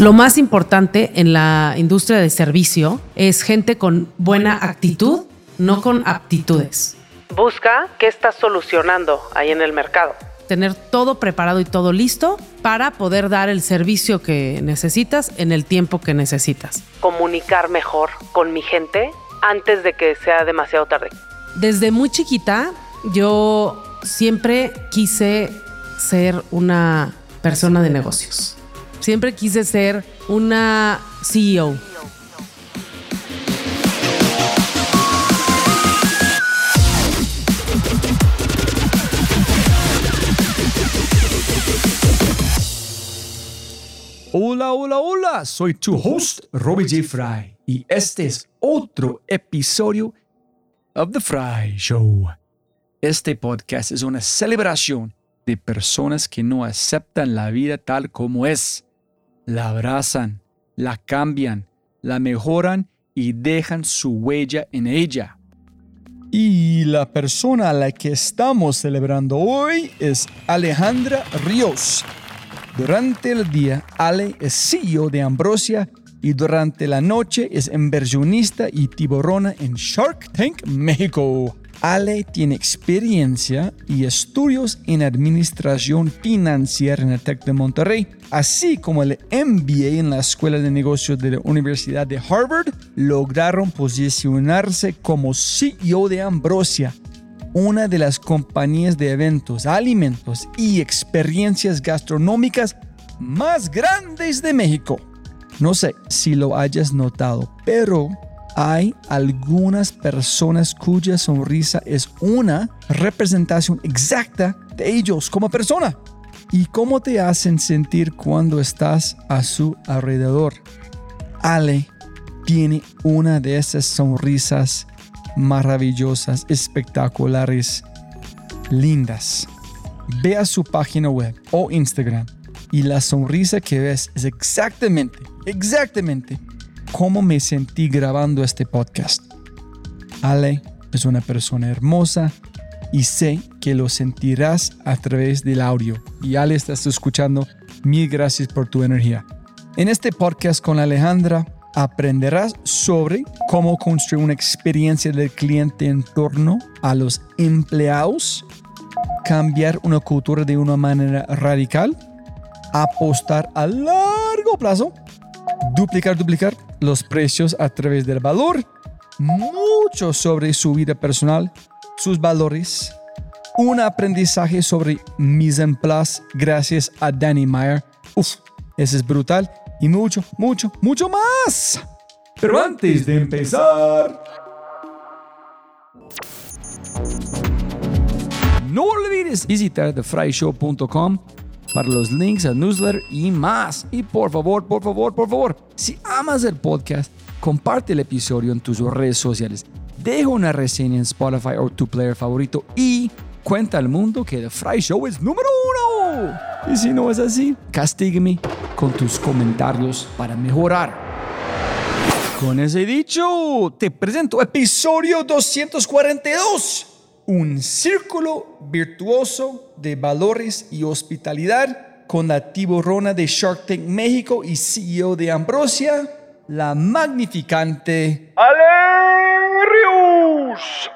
Lo más importante en la industria de servicio es gente con buena actitud, no con aptitudes. Busca qué estás solucionando ahí en el mercado. Tener todo preparado y todo listo para poder dar el servicio que necesitas en el tiempo que necesitas. Comunicar mejor con mi gente antes de que sea demasiado tarde. Desde muy chiquita yo siempre quise ser una persona de negocios. Siempre quise ser una CEO. Hola, hola, hola, soy tu host, Robbie J. Fry, y este es otro episodio of The Fry Show. Este podcast es una celebración de personas que no aceptan la vida tal como es. La abrazan, la cambian, la mejoran y dejan su huella en ella. Y la persona a la que estamos celebrando hoy es Alejandra Ríos. Durante el día, Ale es CEO de Ambrosia y durante la noche es inversionista y tiburona en Shark Tank México. Ale tiene experiencia y estudios en administración financiera en el TEC de Monterrey, así como el MBA en la Escuela de Negocios de la Universidad de Harvard, lograron posicionarse como CEO de Ambrosia, una de las compañías de eventos, alimentos y experiencias gastronómicas más grandes de México. No sé si lo hayas notado, pero hay algunas personas cuya sonrisa es una representación exacta de ellos como persona. ¿Y cómo te hacen sentir cuando estás a su alrededor? Ale tiene una de esas sonrisas maravillosas, espectaculares, lindas. Ve a su página web o Instagram y la sonrisa que ves es exactamente, exactamente cómo me sentí grabando este podcast. Ale es una persona hermosa y sé que lo sentirás a través del audio. Y Ale, estás escuchando, mil gracias por tu energía. En este podcast con Alejandra aprenderás sobre cómo construir una experiencia del cliente en torno a los empleados, cambiar una cultura de una manera radical, apostar a largo plazo, duplicar, duplicar los precios a través del valor, mucho sobre su vida personal, sus valores, un aprendizaje sobre mise en place gracias a Danny Meyer. Uf, ese es brutal y mucho, mucho, mucho más. Pero antes de empezar, no olvides visitar thefryshow.com para los links al newsletter y más. Y por favor, por favor, por favor, si amas el podcast, comparte el episodio en tus redes sociales. Deja una reseña en Spotify o tu player favorito y cuenta al mundo que The Fry Show es número uno. Y si no es así, castígame con tus comentarios para mejorar. Con ese dicho, te presento episodio 242 un círculo virtuoso de valores y hospitalidad con la tiburona de Shark Tank México y CEO de Ambrosia, la magnificante Ale Rius.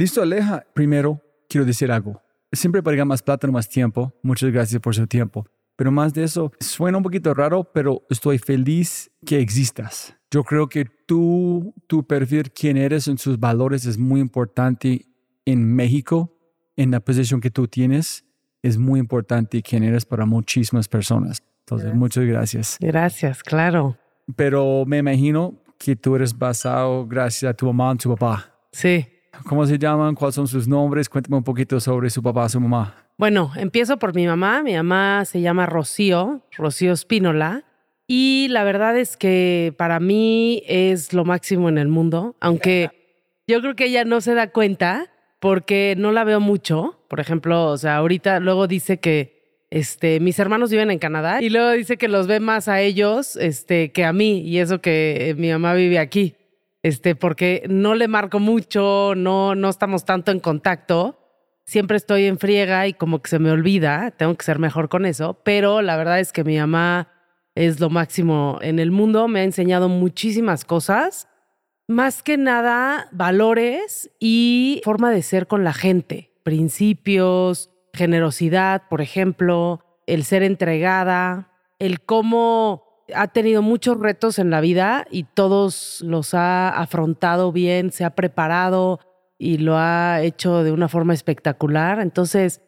Listo, Aleja. Primero, quiero decir algo. Siempre para más plata, no más tiempo. Muchas gracias por su tiempo. Pero más de eso, suena un poquito raro, pero estoy feliz que existas. Yo creo que tú, tu perfil, quién eres en sus valores es muy importante en México, en la posición que tú tienes, es muy importante quién eres para muchísimas personas. Entonces, muchas gracias. Gracias, claro. Pero me imagino que tú eres basado gracias a tu mamá y tu papá. Sí. ¿Cómo se llaman? ¿Cuáles son sus nombres? Cuéntame un poquito sobre su papá, su mamá. Bueno, empiezo por mi mamá. Mi mamá se llama Rocío, Rocío Espínola. Y la verdad es que para mí es lo máximo en el mundo, aunque yo creo que ella no se da cuenta, porque no la veo mucho. Por ejemplo, o sea, ahorita luego dice que este, mis hermanos viven en Canadá y luego dice que los ve más a ellos este, que a mí y eso que mi mamá vive aquí. Este, porque no le marco mucho, no, no estamos tanto en contacto. Siempre estoy en friega y como que se me olvida, tengo que ser mejor con eso, pero la verdad es que mi mamá es lo máximo en el mundo, me ha enseñado muchísimas cosas, más que nada valores y forma de ser con la gente, principios, generosidad, por ejemplo, el ser entregada, el cómo ha tenido muchos retos en la vida y todos los ha afrontado bien, se ha preparado y lo ha hecho de una forma espectacular. Entonces,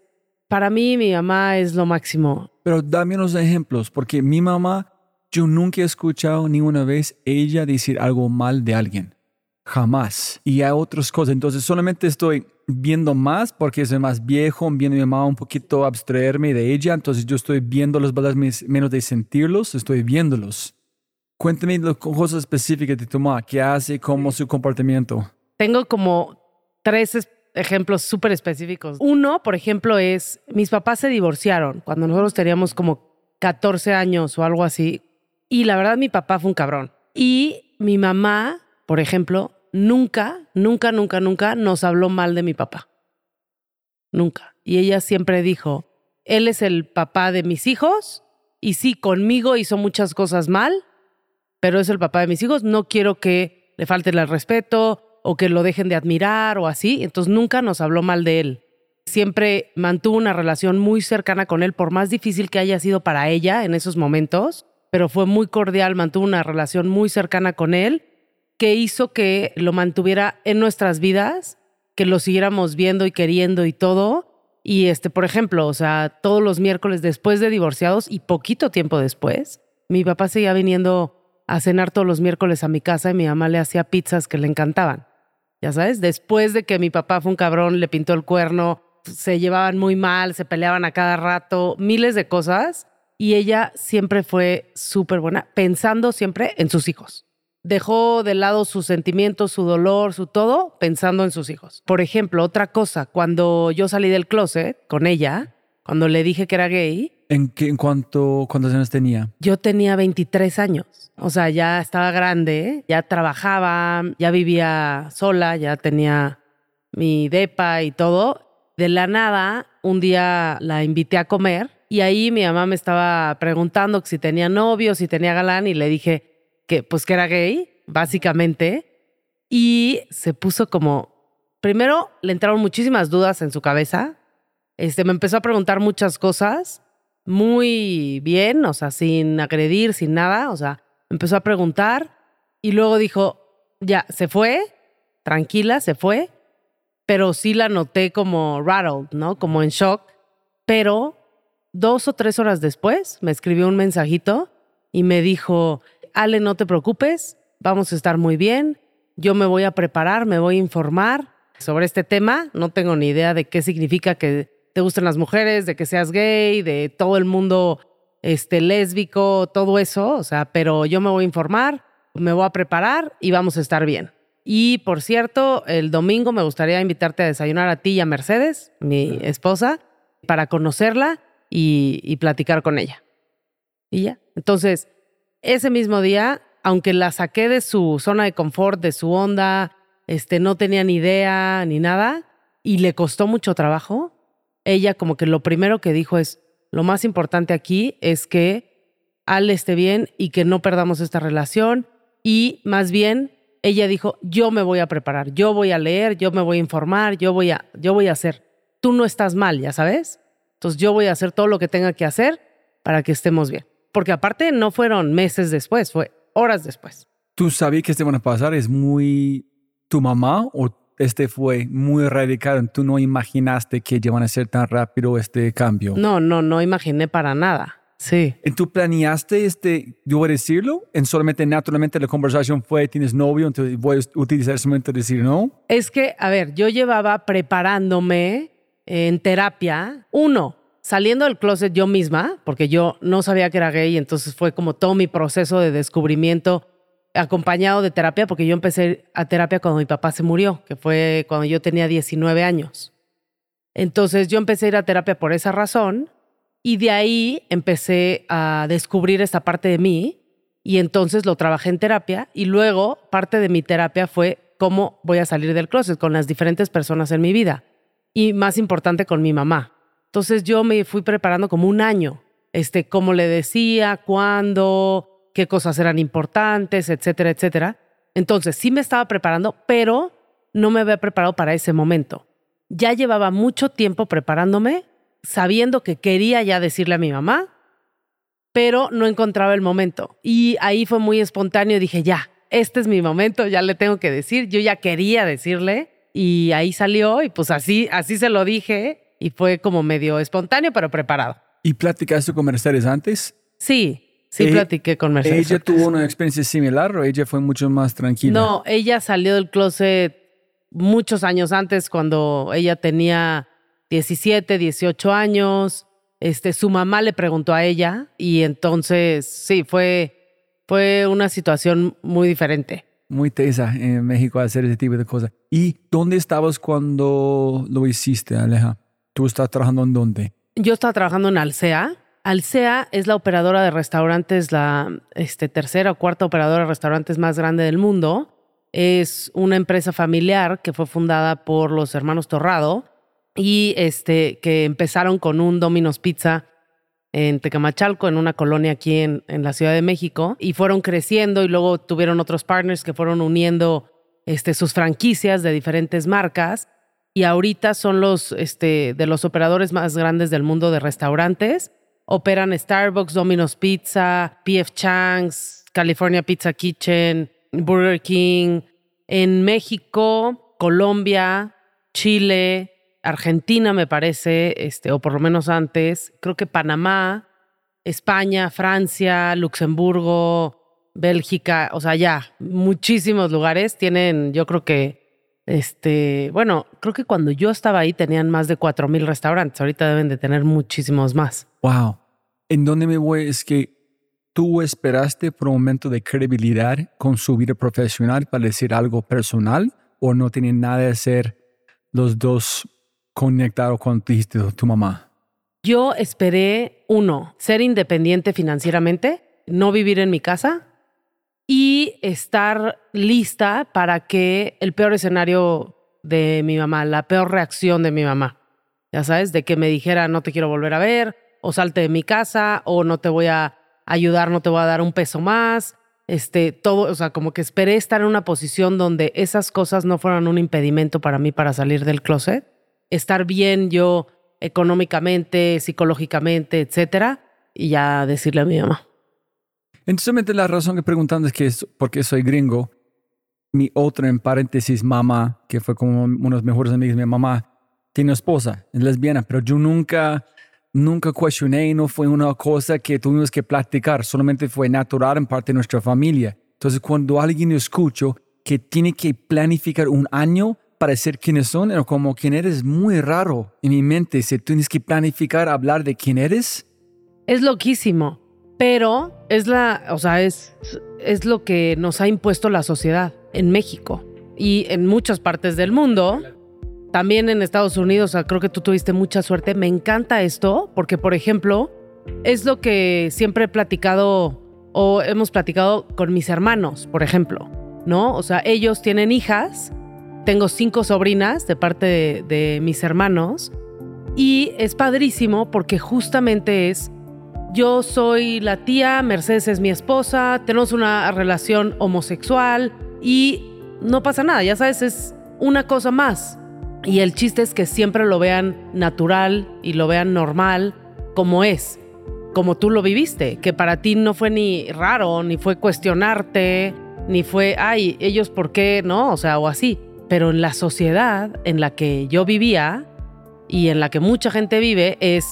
para mí mi mamá es lo máximo. Pero dame unos ejemplos, porque mi mamá, yo nunca he escuchado ni una vez ella decir algo mal de alguien. Jamás. Y hay otras cosas. Entonces solamente estoy viendo más porque es más viejo, viendo a mi mamá un poquito abstraerme de ella. Entonces yo estoy viendo los valores menos de sentirlos, estoy viéndolos. Cuéntame las cosas específicas de tu mamá, qué hace, cómo su comportamiento. Tengo como tres ejemplos súper específicos. Uno, por ejemplo, es, mis papás se divorciaron cuando nosotros teníamos como 14 años o algo así. Y la verdad, mi papá fue un cabrón. Y mi mamá, por ejemplo, nunca, nunca, nunca, nunca nos habló mal de mi papá. Nunca. Y ella siempre dijo, él es el papá de mis hijos y sí, conmigo hizo muchas cosas mal, pero es el papá de mis hijos. No quiero que le falte el respeto o que lo dejen de admirar o así. Entonces nunca nos habló mal de él. Siempre mantuvo una relación muy cercana con él, por más difícil que haya sido para ella en esos momentos, pero fue muy cordial, mantuvo una relación muy cercana con él, que hizo que lo mantuviera en nuestras vidas, que lo siguiéramos viendo y queriendo y todo. Y este, por ejemplo, o sea, todos los miércoles después de divorciados y poquito tiempo después, mi papá seguía viniendo a cenar todos los miércoles a mi casa y mi mamá le hacía pizzas que le encantaban ya sabes, después de que mi papá fue un cabrón, le pintó el cuerno, se llevaban muy mal, se peleaban a cada rato, miles de cosas, y ella siempre fue súper buena, pensando siempre en sus hijos. Dejó de lado sus sentimientos, su dolor, su todo, pensando en sus hijos. Por ejemplo, otra cosa, cuando yo salí del closet con ella, cuando le dije que era gay. ¿En, qué, en cuánto, cuántos años tenía? Yo tenía 23 años. O sea, ya estaba grande, ya trabajaba, ya vivía sola, ya tenía mi depa y todo. De la nada, un día la invité a comer y ahí mi mamá me estaba preguntando si tenía novio, si tenía galán y le dije que pues que era gay, básicamente. Y se puso como, primero le entraron muchísimas dudas en su cabeza este, me empezó a preguntar muchas cosas muy bien, o sea, sin agredir, sin nada, o sea, empezó a preguntar y luego dijo, ya, se fue, tranquila, se fue, pero sí la noté como rattled, ¿no? Como en shock, pero dos o tres horas después me escribió un mensajito y me dijo, Ale, no te preocupes, vamos a estar muy bien, yo me voy a preparar, me voy a informar sobre este tema, no tengo ni idea de qué significa que te gusten las mujeres, de que seas gay, de todo el mundo este, lésbico, todo eso, o sea, pero yo me voy a informar, me voy a preparar y vamos a estar bien. Y por cierto, el domingo me gustaría invitarte a desayunar a ti y a Mercedes, mi esposa, para conocerla y, y platicar con ella. Y ya. Entonces, ese mismo día, aunque la saqué de su zona de confort, de su onda, este, no tenía ni idea ni nada, y le costó mucho trabajo, ella como que lo primero que dijo es, lo más importante aquí es que Al esté bien y que no perdamos esta relación. Y más bien, ella dijo, yo me voy a preparar, yo voy a leer, yo me voy a informar, yo voy a, yo voy a hacer. Tú no estás mal, ya sabes. Entonces yo voy a hacer todo lo que tenga que hacer para que estemos bien. Porque aparte no fueron meses después, fue horas después. ¿Tú sabías que este van a pasar? ¿Es muy tu mamá o este fue muy radical. Tú no imaginaste que iban a ser tan rápido este cambio. No, no, no imaginé para nada. Sí. ¿Y tú planeaste este, yo voy a decirlo? ¿En solamente naturalmente la conversación fue, tienes novio, entonces voy a utilizar ese momento de decir no? Es que, a ver, yo llevaba preparándome en terapia, uno, saliendo del closet yo misma, porque yo no sabía que era gay, entonces fue como todo mi proceso de descubrimiento acompañado de terapia porque yo empecé a terapia cuando mi papá se murió, que fue cuando yo tenía 19 años. Entonces yo empecé a ir a terapia por esa razón y de ahí empecé a descubrir esta parte de mí y entonces lo trabajé en terapia y luego parte de mi terapia fue cómo voy a salir del closet con las diferentes personas en mi vida y más importante con mi mamá. Entonces yo me fui preparando como un año, este, cómo le decía, cuándo, qué cosas eran importantes, etcétera, etcétera. Entonces sí me estaba preparando, pero no me había preparado para ese momento. Ya llevaba mucho tiempo preparándome, sabiendo que quería ya decirle a mi mamá, pero no encontraba el momento. Y ahí fue muy espontáneo, dije, ya, este es mi momento, ya le tengo que decir, yo ya quería decirle y ahí salió y pues así, así se lo dije y fue como medio espontáneo, pero preparado. ¿Y platicaste con Mercedes antes? Sí, sí eh, platiqué con Mercedes. ¿Ella tuvo una experiencia similar o ella fue mucho más tranquila? No, ella salió del closet muchos años antes cuando ella tenía 17, 18 años. Este, su mamá le preguntó a ella y entonces sí, fue, fue una situación muy diferente muy tesa en México hacer ese tipo de cosas. ¿Y dónde estabas cuando lo hiciste, Aleja? ¿Tú estás trabajando en dónde? Yo estaba trabajando en Alsea. Alsea es la operadora de restaurantes, la este, tercera o cuarta operadora de restaurantes más grande del mundo. Es una empresa familiar que fue fundada por los hermanos Torrado y este, que empezaron con un Domino's Pizza en Tecamachalco, en una colonia aquí en, la Ciudad de México, y fueron creciendo y luego tuvieron otros partners que fueron uniendo este, sus franquicias de diferentes marcas y ahorita son los este, de los operadores más grandes del mundo de restaurantes. Operan Starbucks, Domino's Pizza, PF Chang's, California Pizza Kitchen, Burger King, en México, Colombia, Chile, Argentina, me parece, este, o por lo menos antes, creo que Panamá, España, Francia, Luxemburgo, Bélgica, o sea, ya, muchísimos lugares tienen, yo creo que, este, bueno, creo que cuando yo estaba ahí tenían más de cuatro mil restaurantes, ahorita deben de tener muchísimos más. Wow. En dónde me voy es que tú esperaste por un momento de credibilidad con su vida profesional para decir algo personal o no tiene nada de hacer los dos conectado con dijiste tu mamá? Yo esperé, uno, ser independiente financieramente, no vivir en mi casa y estar lista para que el peor escenario de mi mamá, la peor reacción de mi mamá, ya sabes, de que me dijera no te quiero volver a ver, o salte de mi casa, o no te voy a ayudar, no te voy a dar un peso más, este, todo, o sea, como que esperé estar en una posición donde esas cosas no fueran un impedimento para mí para salir del closet estar bien yo económicamente, psicológicamente, etcétera, y ya decirle a mi mamá. Entonces, la razón que preguntando es que es porque soy gringo. Mi otra, en paréntesis, mamá, que fue como uno de los mejores amigos de mi mamá, tiene esposa, es lesbiana, pero yo nunca, nunca cuestioné, no fue una cosa que tuvimos que platicar, solamente fue natural en parte de nuestra familia. Entonces, cuando alguien escucho que tiene que planificar un año para ser quienes son, o como quién eres, muy raro en mi mente. Si tienes que planificar hablar de quién eres. Es loquísimo, pero es la, o sea, es, es lo que nos ha impuesto la sociedad en México y en muchas partes del mundo. También en Estados Unidos, creo que tú tuviste mucha suerte. Me encanta esto porque, por ejemplo, es lo que siempre he platicado o hemos platicado con mis hermanos, por ejemplo, ¿no? O sea, ellos tienen hijas tengo cinco sobrinas de parte de, mis hermanos y es padrísimo porque justamente es, yo soy la tía, Mercedes es mi esposa, tenemos una relación homosexual y no pasa nada, ya sabes, es una cosa más. Y el chiste es que siempre lo vean natural y lo vean normal como es, como tú lo viviste, que para ti no fue ni raro, ni fue cuestionarte, ni fue, ay, ellos por qué, no, o sea, o así pero en la sociedad en la que yo vivía y en la que mucha gente vive es,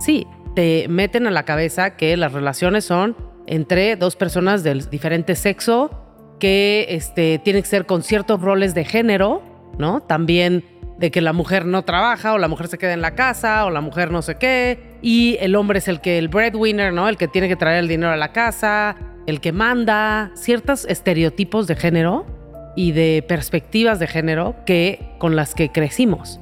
sí, te meten a la cabeza que las relaciones son entre dos personas del diferente sexo, que este, tienen que ser con ciertos roles de género, ¿no? También de que la mujer no trabaja o la mujer se queda en la casa o la mujer no sé qué y el hombre es el que el breadwinner, ¿no? El que tiene que traer el dinero a la casa el que manda, ciertos estereotipos de género y de perspectivas de género que con las que crecimos.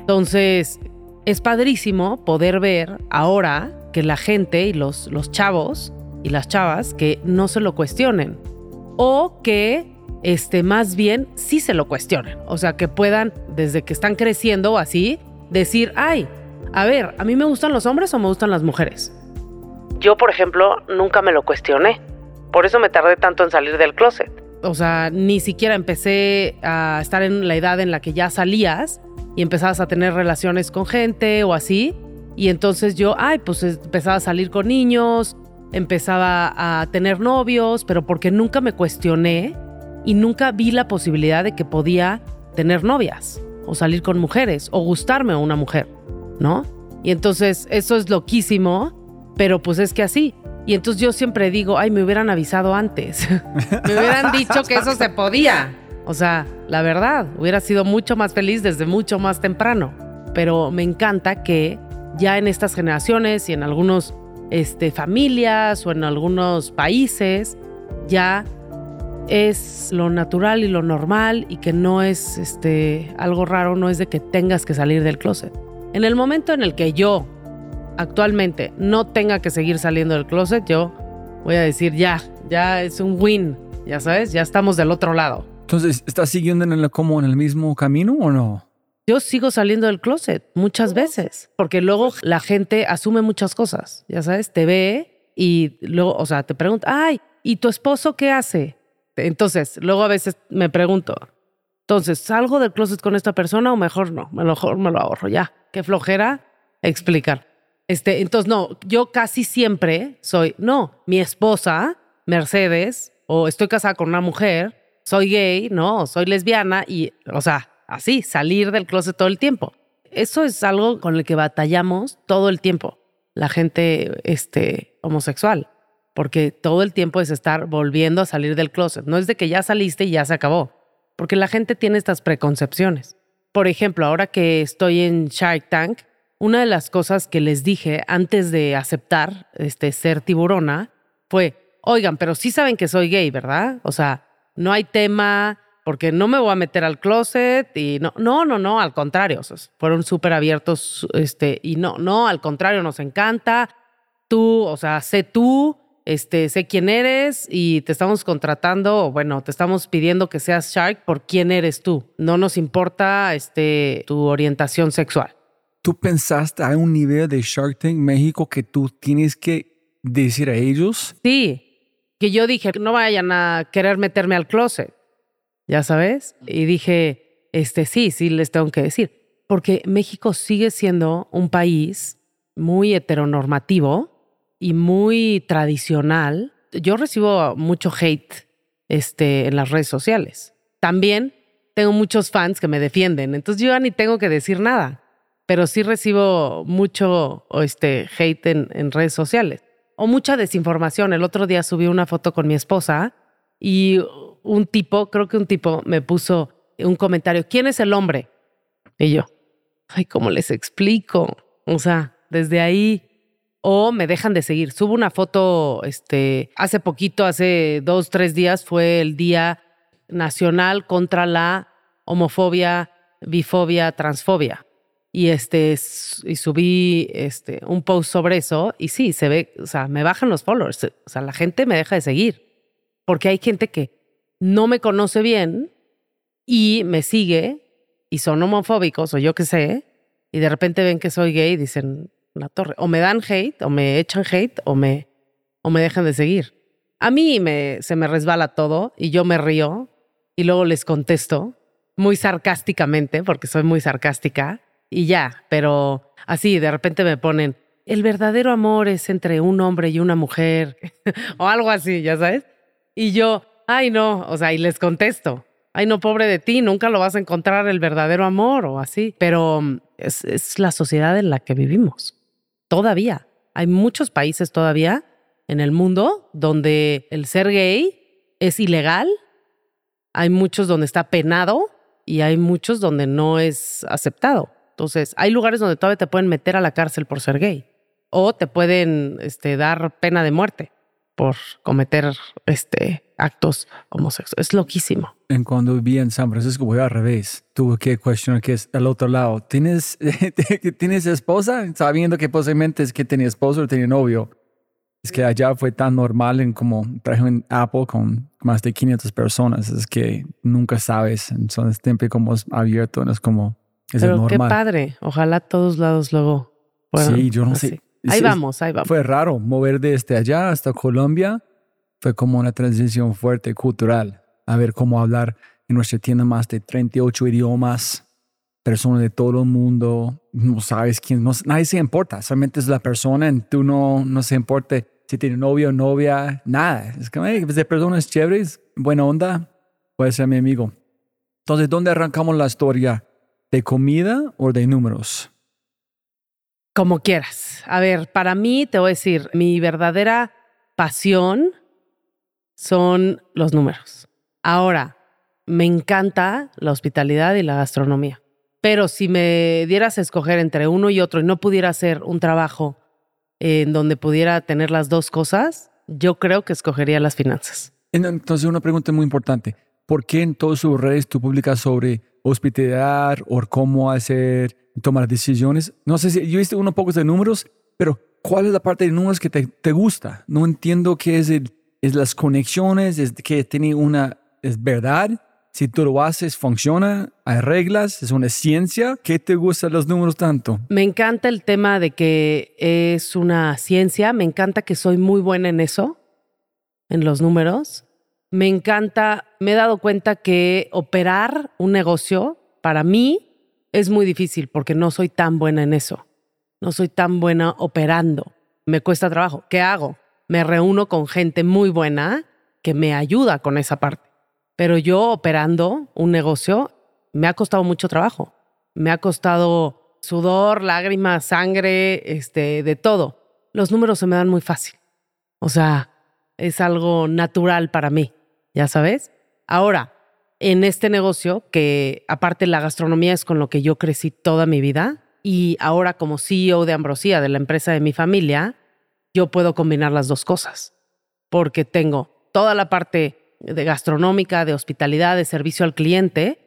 Entonces, es padrísimo poder ver ahora que la gente y los, los chavos y las chavas que no se lo cuestionen o que este, más bien sí se lo cuestionen. O sea, que puedan, desde que están creciendo o así, decir, ay, a ver, ¿a mí me gustan los hombres o me gustan las mujeres? Yo, por ejemplo, nunca me lo cuestioné. Por eso me tardé tanto en salir del closet. O sea, ni siquiera empecé a estar en la edad en la que ya salías y empezabas a tener relaciones con gente o así. Y entonces yo, ay, pues empezaba a salir con niños, empezaba a tener novios, pero porque nunca me cuestioné y nunca vi la posibilidad de que podía tener novias o salir con mujeres o gustarme a una mujer, ¿no? Y entonces eso es loquísimo, pero pues es que así. Y entonces yo siempre digo, ay, me hubieran avisado antes. me hubieran dicho que eso se podía. O sea, la verdad, hubiera sido mucho más feliz desde mucho más temprano. Pero me encanta que ya en estas generaciones y en algunas este, familias o en algunos países ya es lo natural y lo normal y que no es este, algo raro, no es de que tengas que salir del closet. En el momento en el que yo actualmente no tenga que seguir saliendo del closet, yo voy a decir ya, ya es un win, ya sabes, ya estamos del otro lado. Entonces, ¿estás siguiendo en el, como en el mismo camino o no? Yo sigo saliendo del closet muchas veces, porque luego la gente asume muchas cosas, ya sabes, te ve y luego, o sea, te pregunta, ay, ¿y tu esposo qué hace? Entonces, luego a veces me pregunto, entonces, ¿salgo del closet con esta persona o mejor no? Mejor me lo ahorro, ya. Qué flojera explicar. Este, entonces, no, yo casi siempre soy, no, mi esposa, Mercedes, o estoy casada con una mujer, soy gay, ¿no? soy lesbiana y, o sea, así, salir del closet todo el tiempo. Eso es algo con el que batallamos todo el tiempo, la gente este, homosexual porque todo el tiempo es estar volviendo a salir del closet. No es de que ya saliste y ya se acabó, porque la gente tiene estas preconcepciones. Por ejemplo, ahora que estoy en Shark Tank, una de las cosas que les dije antes de aceptar este, ser tiburona fue, oigan, pero sí saben que soy gay, ¿verdad? O sea, no hay tema, porque no me voy a meter al closet y no, no, no, no, al contrario, fueron súper abiertos este, y no, no, al contrario, nos encanta. Tú, o sea, sé tú, este, sé quién eres y te estamos contratando, o bueno, te estamos pidiendo que seas Shark por quién eres tú. No nos importa este, tu orientación sexual. ¿Tú pensaste a un nivel de Shark Tank México que tú tienes que decir a ellos? Sí, que yo dije, no vayan a querer meterme al closet, ya sabes. Y dije, este, sí, sí, les tengo que decir. Porque México sigue siendo un país muy heteronormativo y muy tradicional, yo recibo mucho hate este, en las redes sociales. También tengo muchos fans que me defienden, entonces yo ya ni tengo que decir nada, pero sí recibo mucho este, hate en, en redes sociales o mucha desinformación. El otro día subí una foto con mi esposa y un tipo, creo que un tipo me puso un comentario, ¿quién es el hombre? Y yo, ay, ¿cómo les explico? O sea, desde ahí o me dejan de seguir. Subo una foto, este, hace poquito, hace dos, tres días, fue el Día Nacional contra la Homofobia, Bifobia, Transfobia. Y este, y subí este, un post sobre eso, y sí, se ve, o sea, me bajan los followers. O sea, la gente me deja de seguir. Porque hay gente que no me conoce bien y me sigue y son homofóbicos o yo qué sé, y de repente ven que soy gay y dicen, la torre. O me dan hate, o me echan hate, o me, o me dejan de seguir. A mí me, se me resbala todo y yo me río y luego les contesto muy sarcásticamente, porque soy muy sarcástica, y ya, pero así de repente me ponen, el verdadero amor es entre un hombre y una mujer, o algo así, ya sabes. Y yo, ay no, o sea, y les contesto, ay no, pobre de ti, nunca lo vas a encontrar el verdadero amor o así, pero mm, es, es la sociedad en la que vivimos todavía. Hay muchos países todavía en el mundo donde el ser gay es ilegal, hay muchos donde está penado y hay muchos donde no es aceptado. Entonces, hay lugares donde todavía te pueden meter a la cárcel por ser gay o te pueden este, dar pena de muerte por cometer este, actos homosexuales. Es loquísimo. En cuando viví en San Francisco, voy al revés. Tuve que cuestionar que es al otro lado. ¿Tienes, ¿tienes esposa? Sabiendo que posiblemente es que tenía esposo o tenía novio. Es que allá fue tan normal en como traje un Apple con más de 500 personas. Es que nunca sabes. Entonces, siempre como es abierto, no es como. Pero normal. qué padre. Ojalá todos lados luego. sí, yo no así. sé. Ahí Sí, vamos, ahí vamos. Fue raro mover desde allá hasta Colombia. Fue como una transición fuerte cultural. A ver cómo hablar en nuestra tienda más de 38 idiomas, personas de todo el mundo. No sabes quién, no, nadie se importa. Solamente es la persona. y Tú no, no se importa si tiene novio o novia, nada. Es que hey, pues, de personas chéveres, buena onda, puede ser mi amigo. Entonces, ¿dónde arrancamos la historia? ¿De comida o de números? Como quieras. A ver, para mí, te voy a decir, mi verdadera pasión son los números. Ahora, me encanta la hospitalidad y la gastronomía. Pero si me dieras a escoger entre uno y otro y no pudiera hacer un trabajo en donde pudiera tener las dos cosas, yo creo que escogería las finanzas. Entonces, una pregunta muy importante. ¿Por qué en todas sus redes tú publicas sobre hospitalidad o cómo hacer, tomar decisiones? No sé si yo he visto unos pocos de números, pero ¿cuál es la parte de números que te, te gusta? No entiendo qué es, el, es las conexiones, es que tiene una, es verdad. Si tú lo haces, funciona, hay reglas, es una ciencia. ¿Qué te gustan los números tanto? Me encanta el tema de que es una ciencia, me encanta que soy muy buena en eso, en los números. Me encanta, me he dado cuenta que operar un negocio para mí es muy difícil porque no soy tan buena en eso. No soy tan buena operando. Me cuesta trabajo. ¿Qué hago? Me reúno con gente muy buena que me ayuda con esa parte. Pero yo operando un negocio me ha costado mucho trabajo. Me ha costado sudor, lágrimas, sangre, este, de todo. Los números se me dan muy fácil. O sea, es algo natural para mí, ya sabes. Ahora, en este negocio, que aparte la gastronomía es con lo que yo crecí toda mi vida, y ahora como CEO de Ambrosía, de la empresa de mi familia, yo puedo combinar las dos cosas, porque tengo toda la parte de gastronómica, de hospitalidad, de servicio al cliente,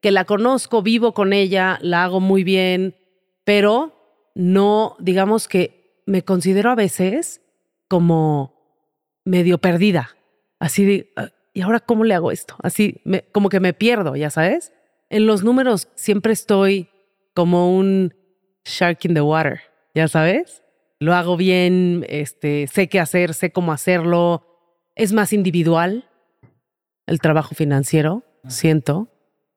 que la conozco, vivo con ella, la hago muy bien, pero no, digamos que me considero a veces como medio perdida, así de, "Ah, ¿y ahora cómo le hago esto? Así, me- como que me pierdo, ya sabes. En los números siempre estoy como un shark in the water, ya sabes. Lo hago bien, este, sé qué hacer, sé cómo hacerlo. Es más individual el trabajo financiero, siento.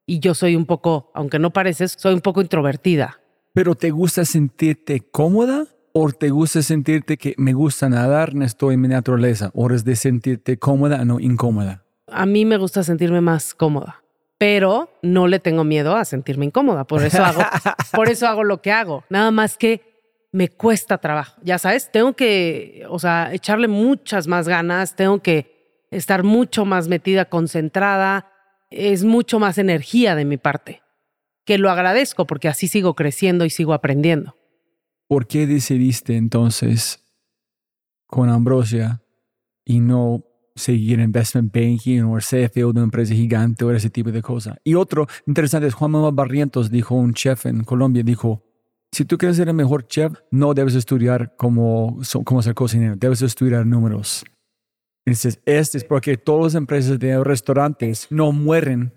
Y yo soy un poco, aunque no pareces, soy un poco introvertida. ¿Pero te gusta sentirte cómoda o te gusta sentirte que me gusta nadar, no estoy en mi naturaleza? ¿O es de sentirte cómoda, no incómoda? A mí me gusta sentirme más cómoda, pero no le tengo miedo a sentirme incómoda. Por eso hago, por eso hago lo que hago. Nada más que me cuesta trabajo. Ya sabes, tengo que, o sea, echarle muchas más ganas, tengo que estar mucho más metida, concentrada. Es mucho más energía de mi parte, que lo agradezco porque así sigo creciendo y sigo aprendiendo. ¿Por qué decidiste entonces con Ambrosia y no seguir investment banking o el CFO de una empresa gigante o ese tipo de cosas? Y otro interesante es Juan Manuel Barrientos, dijo un chef en Colombia, dijo, si tú quieres ser el mejor chef, no debes estudiar cómo, cómo ser cocinero, debes estudiar números. Entonces, este es porque todas las empresas de restaurantes no mueren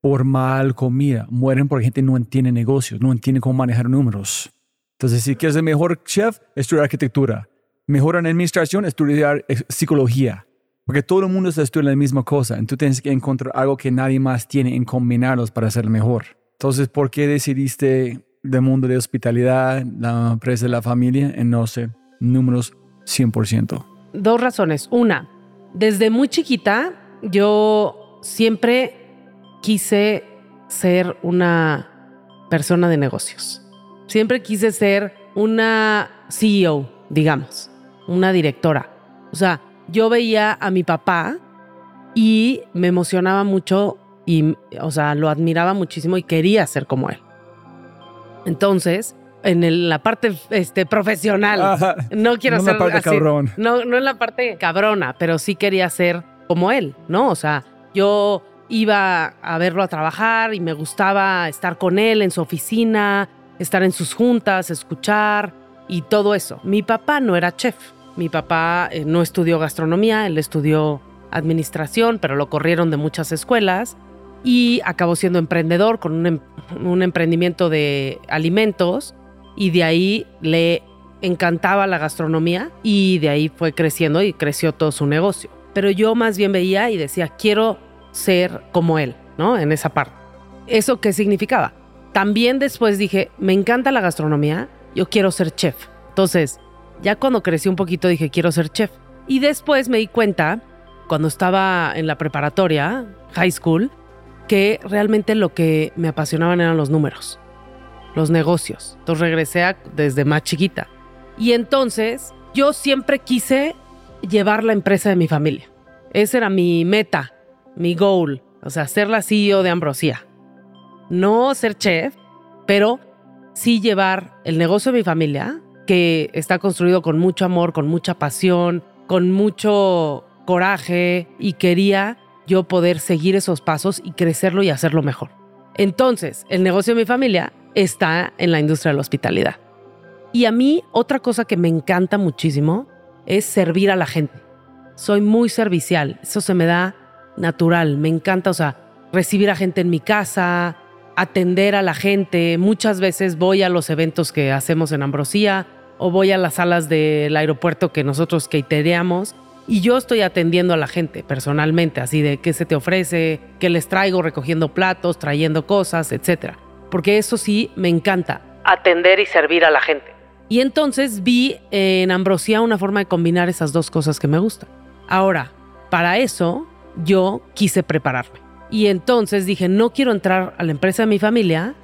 por mal comida, mueren porque gente no entiende negocios, no entiende cómo manejar números. Entonces, si quieres ser mejor chef, estudiar arquitectura. Mejor en administración, estudiar eh, psicología. Porque todo el mundo está estudiando la misma cosa. Entonces tienes que encontrar algo que nadie más tiene en combinarlos para ser mejor. Entonces, ¿por qué decidiste del mundo de hospitalidad, la empresa de la familia, en no sé, números 100%? Dos razones. Una, desde muy chiquita yo siempre quise ser una persona de negocios. Siempre quise ser una CEO, digamos, una directora. O sea, yo veía a mi papá y me emocionaba mucho y, o sea, lo admiraba muchísimo y quería ser como él. Entonces, en la parte este, profesional. No quiero no ser en la parte así- cabrón. No, no en la parte cabrona, pero sí quería ser como él, ¿no? O sea, yo iba a verlo a trabajar y me gustaba estar con él en su oficina, estar en sus juntas, escuchar y todo eso. Mi papá no era chef. Mi papá eh, no estudió gastronomía, él estudió administración, pero lo corrieron de muchas escuelas y acabó siendo emprendedor con un, em- un emprendimiento de alimentos y de ahí le encantaba la gastronomía y de ahí fue creciendo y creció todo su negocio. Pero yo más bien veía y decía, quiero ser como él, ¿no? En esa parte. ¿Eso qué significaba? También después dije, me encanta la gastronomía, yo quiero ser chef. Entonces, ya cuando crecí un poquito dije, quiero ser chef. Y después me di cuenta, cuando estaba en la preparatoria, high school, que realmente lo que me apasionaban eran los números, los negocios. Entonces regresé desde más chiquita. Y entonces yo siempre quise llevar la empresa de mi familia. Ese era mi meta, mi goal, o sea, ser la CEO de Ambrosía. No ser chef, pero sí llevar el negocio de mi familia, que está construido con mucho amor, con mucha pasión, con mucho coraje y quería yo poder seguir esos pasos y crecerlo y hacerlo mejor. Entonces, el negocio de mi familia está en la industria de la hospitalidad. Y a mí otra cosa que me encanta muchísimo es servir a la gente. Soy muy servicial, eso se me da natural, me encanta, o sea, recibir a gente en mi casa, atender a la gente. Muchas veces voy a los eventos que hacemos en Ambrosía o voy a las salas del aeropuerto que nosotros catereamos y yo estoy atendiendo a la gente personalmente, así de qué se te ofrece, qué les traigo, recogiendo platos, trayendo cosas, etc. Porque eso sí me encanta, atender y servir a la gente. Y entonces vi en Ambrosía una forma de combinar esas dos cosas que me gustan. Ahora, para eso yo quise prepararme. Y entonces dije, no quiero entrar a la empresa de mi familia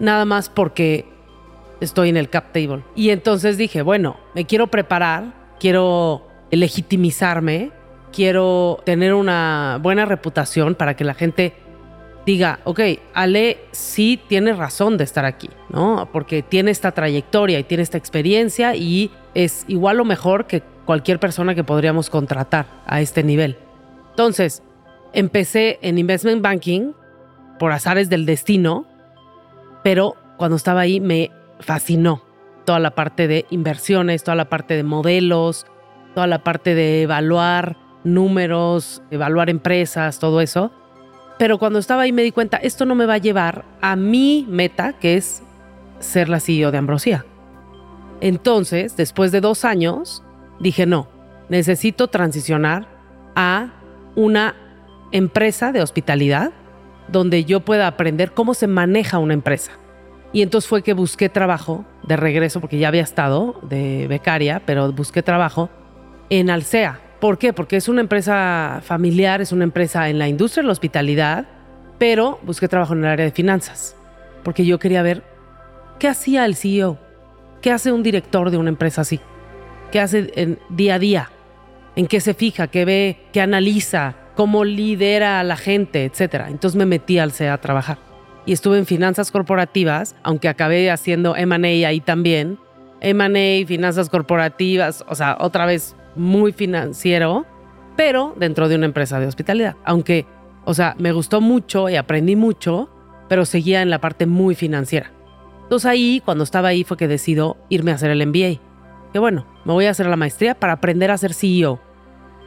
nada más porque estoy en el cap table. Y entonces dije, bueno, me quiero preparar, quiero legitimizarme, quiero tener una buena reputación para que la gente diga, ok, Ale sí tiene razón de estar aquí, ¿no? Porque tiene esta trayectoria y tiene esta experiencia y es igual o mejor que cualquier persona que podríamos contratar a este nivel. Entonces, empecé en investment banking por azares del destino, pero cuando estaba ahí me fascinó toda la parte de inversiones, toda la parte de modelos, toda la parte de evaluar números, evaluar empresas, todo eso. Pero cuando estaba ahí me di cuenta, esto no me va a llevar a mi meta, que es ser la CEO de Ambrosía. Entonces, después de dos años, dije, no, necesito transicionar a una empresa de hospitalidad donde yo pueda aprender cómo se maneja una empresa. Y entonces fue que busqué trabajo de regreso, porque ya había estado de becaria, pero busqué trabajo en Alsea. ¿Por qué? Porque es una empresa familiar, es una empresa en la industria de la hospitalidad, pero busqué trabajo en el área de finanzas, porque yo quería ver qué hacía el CEO, qué hace un director de una empresa así, qué hace día a día, en qué se fija, qué ve, qué analiza, cómo lidera a la gente, etc. Entonces me metí al CEA a trabajar y estuve en finanzas corporativas, aunque acabé haciendo M&A ahí también. M&A, finanzas corporativas, o sea, otra vez muy financiero, pero dentro de una empresa de hospitalidad. Aunque, o sea, me gustó mucho y aprendí mucho, pero seguía en la parte muy financiera. Entonces ahí, cuando estaba ahí, fue que decido irme a hacer el MBA. Que bueno, me voy a hacer la maestría para aprender a ser CEO.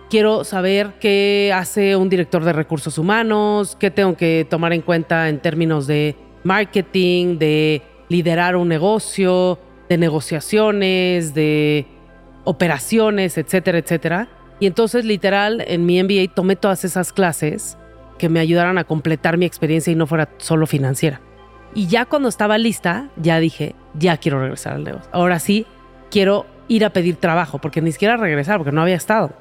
Quiero saber qué hace un director de recursos humanos, qué tengo que tomar en cuenta en términos de marketing, de liderar un negocio, de negociaciones, de operaciones, etcétera, etcétera. Y entonces, literal, en mi MBA tomé todas esas clases que me ayudaran a completar mi experiencia y no fuera solo financiera. Y ya cuando estaba lista, ya dije, ya quiero regresar al negocio. Ahora sí, quiero ir a pedir trabajo, porque ni siquiera regresar, porque no había estado.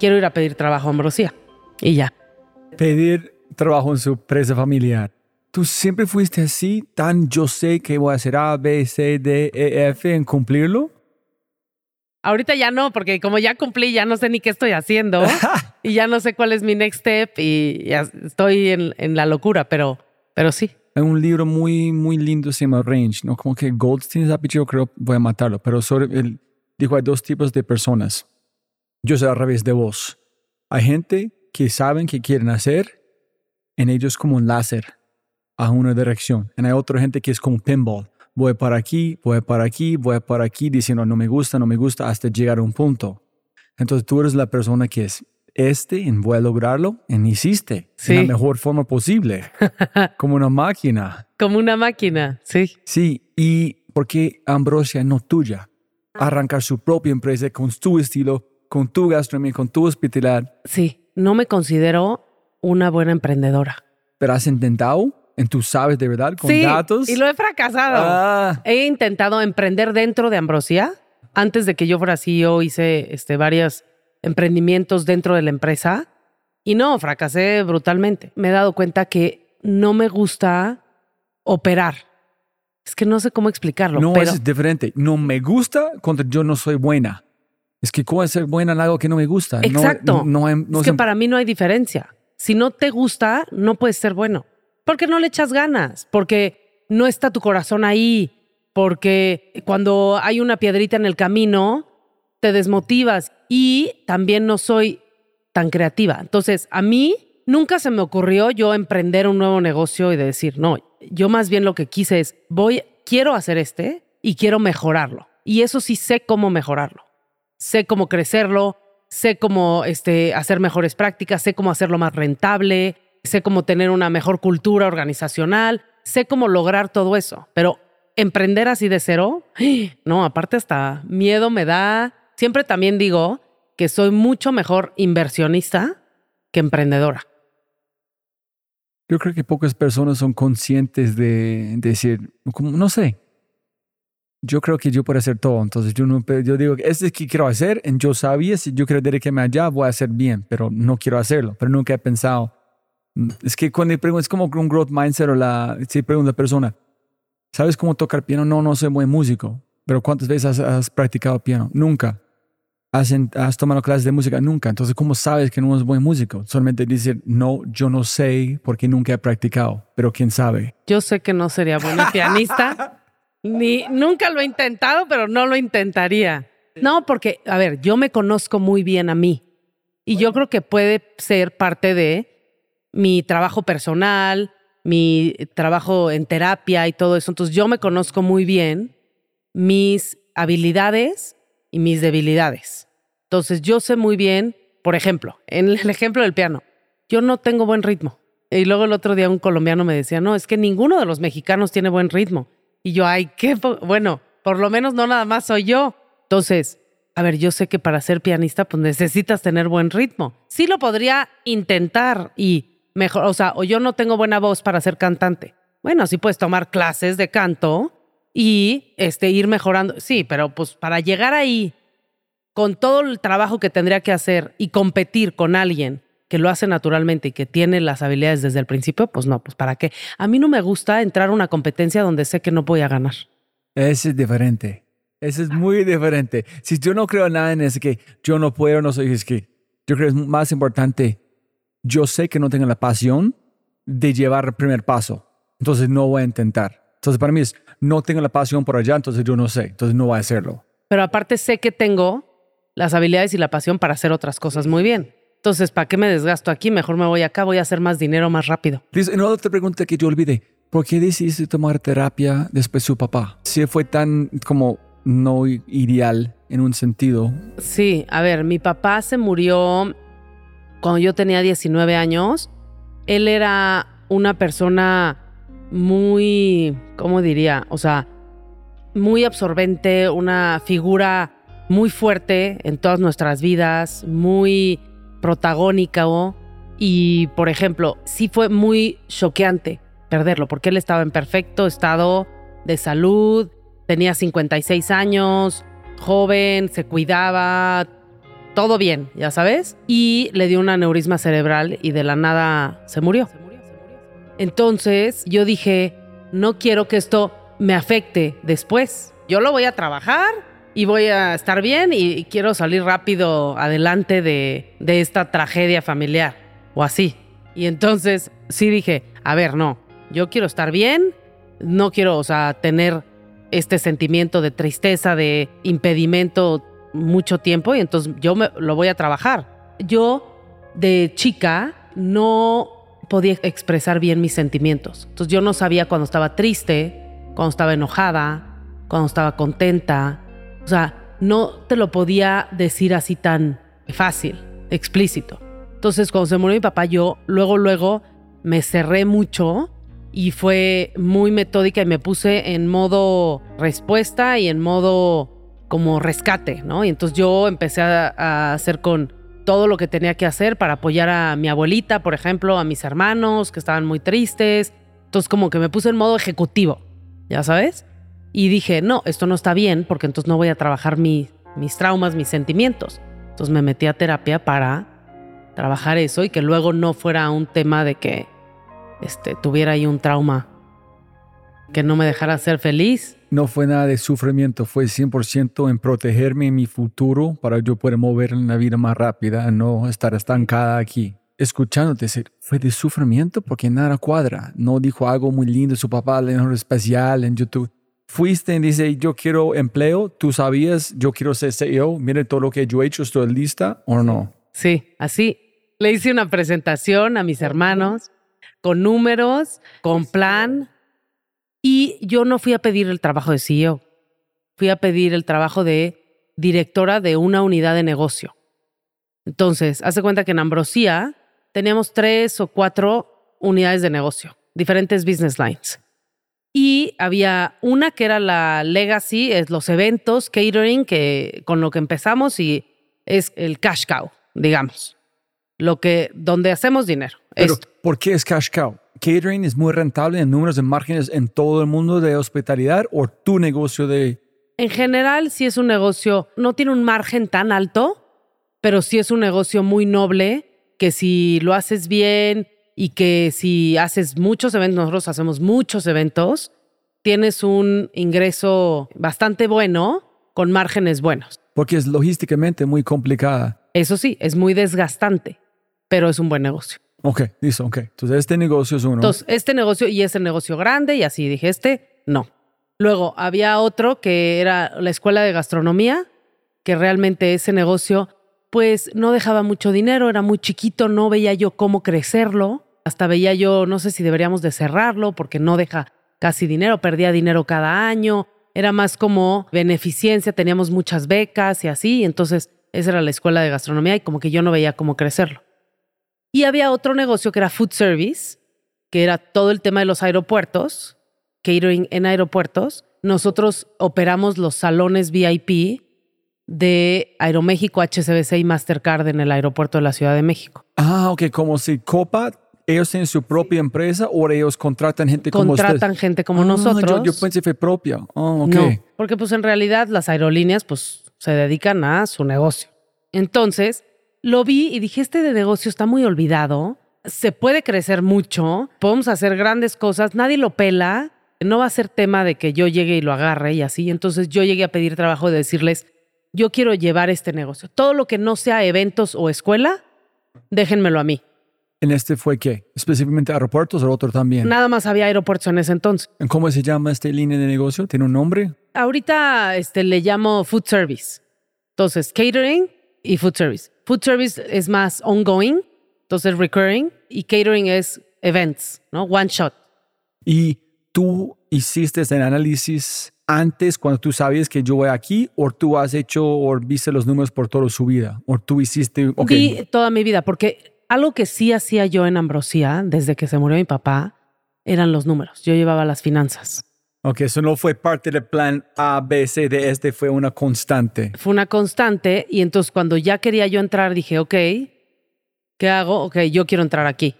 Quiero ir a pedir trabajo a Ambrosía. Y ya. Pedir trabajo en su empresa familiar. ¿Tú siempre fuiste así, tan yo sé que voy a hacer A, B, C, D, E, F en cumplirlo? Ahorita ya no, porque como ya cumplí, ya no sé ni qué estoy haciendo y ya no sé cuál es mi next step y ya estoy en, en la locura, pero, pero sí. Hay un libro muy, muy lindo, se llama Range, ¿no? Como que Goldstein es apellido, creo, voy a matarlo, pero sobre, él dijo, hay dos tipos de personas. Yo soy al revés de vos. Hay gente que saben que quieren hacer en ellos como un láser a una dirección. Y hay otra gente que es como pinball. Voy para aquí, voy para aquí, voy para aquí, diciendo no me gusta, no me gusta, hasta llegar a un punto. Entonces tú eres la persona que es este, en voy a lograrlo, en hiciste, Sí. de la mejor forma posible, como una máquina. Como una máquina, sí. Sí, y porque Ambrosia no tuya, arrancar su propia empresa con tu estilo, con tu gastronomía, con tu hospitalidad, Sí, no me considero una buena emprendedora. pero has intentado, en tú sabes de verdad, con sí, datos. y lo he fracasado. Ah, He intentado emprender dentro de Ambrosia. Antes de que yo fuera CEO, hice este, varios emprendimientos dentro de la empresa y no, fracasé brutalmente. Me he dado cuenta que no me gusta operar. Es que no sé cómo explicarlo, no, pero es diferente. No me gusta contra yo no soy buena. Es que cómo es ser buena en algo que no me gusta. No- Exacto. No, hay- no es que para mí no hay diferencia. Si no te gusta, no puedes ser bueno. Porque no le echas ganas, porque no está tu corazón ahí, porque cuando hay una piedrita en el camino, te desmotivas y también no soy tan creativa. Entonces, a mí nunca se me ocurrió yo emprender un nuevo negocio y de decir, no, yo más bien lo que quise es, voy, quiero hacer este y quiero mejorarlo. Y eso sí sé cómo mejorarlo sé cómo crecerlo, sé cómo este, hacer mejores prácticas, sé cómo hacerlo más rentable, sé cómo tener una mejor cultura organizacional, sé cómo lograr todo eso. Pero emprender así de cero, no, aparte hasta miedo me da. Siempre también digo que soy mucho mejor inversionista que emprendedora. Yo creo que pocas personas son conscientes de, de decir, como, no sé. Yo creo que yo puedo hacer todo. Entonces yo, no, yo digo, este es que quiero hacer. Y yo sabía, si yo quiero dedicarme allá, voy a hacer bien, pero no quiero hacerlo. Pero nunca he pensado. mm, Es que cuando pregunto, es como un growth mindset o la, si pregunta a la persona, ¿sabes cómo tocar piano? No, no soy buen músico. Pero ¿cuántas veces has, has practicado piano? Nunca. ¿Has, has tomado clases de música? Nunca. Entonces, ¿cómo sabes que no es buen músico? Solamente decir, no, yo no sé porque nunca he practicado, pero quién sabe. Yo sé que no sería buena pianista, ni nunca lo he intentado, pero no lo intentaría. No, porque, a ver, yo me conozco muy bien a mí y yo creo que puede ser parte de mi trabajo personal, mi trabajo en terapia y todo eso. Entonces, yo me conozco muy bien mis habilidades y mis debilidades. Entonces, yo sé muy bien, por ejemplo, en el ejemplo del piano, yo no tengo buen ritmo. Y luego el otro día un colombiano me decía, no, es que ninguno de los mexicanos tiene buen ritmo. Y yo, ay, qué, bueno, por lo menos no nada más soy yo. Entonces, a ver, yo sé que para ser pianista, pues necesitas tener buen ritmo. Sí lo podría intentar y mejor, o sea, o yo no tengo buena voz para ser cantante. Bueno, sí puedes tomar clases de canto y este, ir mejorando. Sí, pero pues para llegar ahí con todo el trabajo que tendría que hacer y competir con alguien que lo hace naturalmente y que tiene las habilidades desde el principio, pues no, pues para qué. A mí no me gusta entrar a una competencia donde sé que no voy a ganar. Ese es diferente. Ese es muy diferente. Si yo no creo nada en ese que yo no puedo, no soy, es que yo creo que es más importante. Yo sé que no tengo la pasión de llevar el primer paso. Entonces no voy a intentar. Entonces para mí es, no tengo la pasión por allá, entonces yo no sé. Entonces no voy a hacerlo. Pero aparte sé que tengo las habilidades y la pasión para hacer otras cosas muy bien. Entonces, ¿para qué me desgasto aquí? Mejor me voy acá, voy a hacer más dinero más rápido. Una otra pregunta que yo olvidé. ¿Por qué decidiste tomar terapia después de su papá? Si fue tan como no ideal en un sentido. Sí, a ver, mi papá se murió cuando yo tenía 19 años. Él era una persona muy, ¿cómo diría? O sea, muy absorbente, una figura muy fuerte en todas nuestras vidas, muy protagónica. ¿o? Y, por ejemplo, sí fue muy choqueante perderlo, porque él estaba en perfecto estado de salud, tenía 56 años, joven, se cuidaba, todo bien, ya sabes, y le dio un aneurisma cerebral y de la nada se murió. Entonces yo dije, no quiero que esto me afecte después. Yo lo voy a trabajar y voy a estar bien y, quiero salir rápido adelante de, de esta tragedia familiar o así. Y entonces sí dije, a ver, no, yo quiero estar bien, no quiero, o sea, tener este sentimiento de tristeza, de impedimento mucho tiempo y entonces yo me, lo voy a trabajar. Yo de chica no podía expresar bien mis sentimientos. Entonces yo no sabía cuando estaba triste, cuando estaba enojada, cuando estaba contenta. O sea, no te lo podía decir así tan fácil, explícito. Entonces cuando se murió mi papá, yo luego, luego me cerré mucho y fue muy metódica y me puse en modo respuesta y en modo como rescate, ¿no? Y entonces yo empecé a, hacer con todo lo que tenía que hacer para apoyar a mi abuelita, por ejemplo, a mis hermanos que estaban muy tristes. Entonces como que me puse en modo ejecutivo, ¿ya sabes? Y dije, no, esto no está bien porque entonces no voy a trabajar mis traumas, mis sentimientos. Entonces me metí a terapia para trabajar eso y que luego no fuera un tema de que este, tuviera ahí un trauma que no me dejara ser feliz. No fue nada de sufrimiento, fue 100% en protegerme en mi futuro para yo poder mover en la vida más rápida, no estar estancada aquí. Escuchándote decir, fue de sufrimiento porque nada cuadra. No dijo algo muy lindo su papá, le dijo especial en YouTube. Fuiste y dice, yo quiero empleo, tú sabías, yo quiero ser CEO, mire todo lo que yo he hecho, estoy lista o no. Sí, así. Le hice una presentación a mis hermanos con números, con plan. Y yo no fui a pedir el trabajo de CEO, fui a pedir el trabajo de directora de una unidad de negocio. Entonces, hace cuenta que en Ambrosía teníamos tres o cuatro unidades de negocio, diferentes business lines. Y había una que era la legacy, es los eventos, catering, que con lo que empezamos y es el cash cow, digamos lo que, donde hacemos dinero. Pero, ¿por qué es cash cow? ¿Catering es muy rentable en números de márgenes en todo el mundo de hospitalidad o tu negocio de...? En general, sí es un negocio, no tiene un margen tan alto, pero sí es un negocio muy noble que si lo haces bien y que si haces muchos eventos, nosotros hacemos muchos eventos, tienes un ingreso bastante bueno con márgenes buenos. Porque es logísticamente muy complicada. Eso sí, es muy desgastante pero es un buen negocio. Ok, listo, ok. Entonces este negocio es uno. Entonces, este negocio y ese negocio grande y así dije, este, no. Luego había otro que era la escuela de gastronomía, que realmente ese negocio pues no dejaba mucho dinero, era muy chiquito, no veía yo cómo crecerlo, hasta veía yo, no sé si deberíamos de cerrarlo porque no deja casi dinero, perdía dinero cada año, era más como beneficencia, teníamos muchas becas y así, entonces esa era la escuela de gastronomía y como que yo no veía cómo crecerlo. Y había otro negocio que era food service, que era todo el tema de los aeropuertos, catering en aeropuertos. Nosotros operamos los salones VIP de Aeroméxico, HCBC y Mastercard en el aeropuerto de la Ciudad de México. Ah, ok, como si Copa, ellos tienen su propia empresa o ellos contratan gente como Contratan gente como ah, nosotros. Yo, pensé que fue propia. Oh, No, porque pues en realidad las aerolíneas pues se dedican a su negocio. Entonces, lo vi y dije, este de negocio está muy olvidado, se puede crecer mucho, podemos hacer grandes cosas, nadie lo pela, no va a ser tema de que yo llegue y lo agarre y así. Entonces yo llegué a pedir trabajo de decirles, yo quiero llevar este negocio. Todo lo que no sea eventos o escuela, déjenmelo a mí. ¿En este fue qué? ¿Específicamente aeropuertos o otro también? Nada más había aeropuertos en ese entonces. ¿Cómo se llama esta línea de negocio? ¿Tiene un nombre? Ahorita este, le llamo food service. Entonces, catering y food service. Food service es más ongoing, entonces recurring, y catering es events, ¿no? One shot. ¿Y tú hiciste el análisis antes cuando tú sabías que yo voy aquí o tú has hecho o viste los números por toda su vida o tú hiciste... Okay. Vi toda mi vida porque algo que sí hacía yo en Ambrosía desde que se murió mi papá eran los números. Yo llevaba las finanzas. Ok, eso no fue parte del plan A, B, C, D, este fue una constante. Fue una constante y entonces cuando ya quería yo entrar dije, ok, ¿qué hago? Ok, yo quiero entrar aquí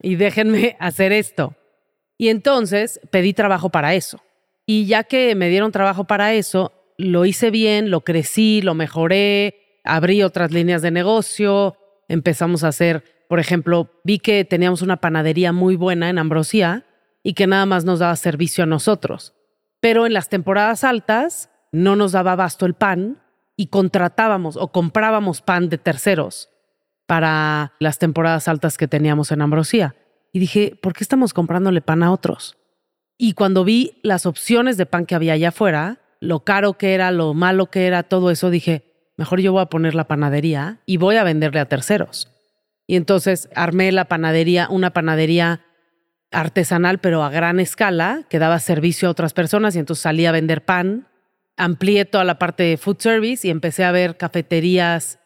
y déjenme hacer esto. Y entonces pedí trabajo para eso. Y ya que me dieron trabajo para eso, lo hice bien, lo crecí, lo mejoré, abrí otras líneas de negocio, empezamos a hacer, por ejemplo, vi que teníamos una panadería muy buena en Ambrosía y que nada más nos daba servicio a nosotros. Pero en las temporadas altas no nos daba abasto el pan y contratábamos o comprábamos pan de terceros para las temporadas altas que teníamos en Ambrosía. Y dije, ¿por qué estamos comprándole pan a otros? Y cuando vi las opciones de pan que había allá afuera, lo caro que era, lo malo que era, todo eso, dije, mejor yo voy a poner la panadería y voy a venderle a terceros. Y entonces armé la panadería, una panadería artesanal, pero a gran escala, que daba servicio a otras personas y entonces salí a vender pan. Amplié toda la parte de food service y empecé a ver cafeterías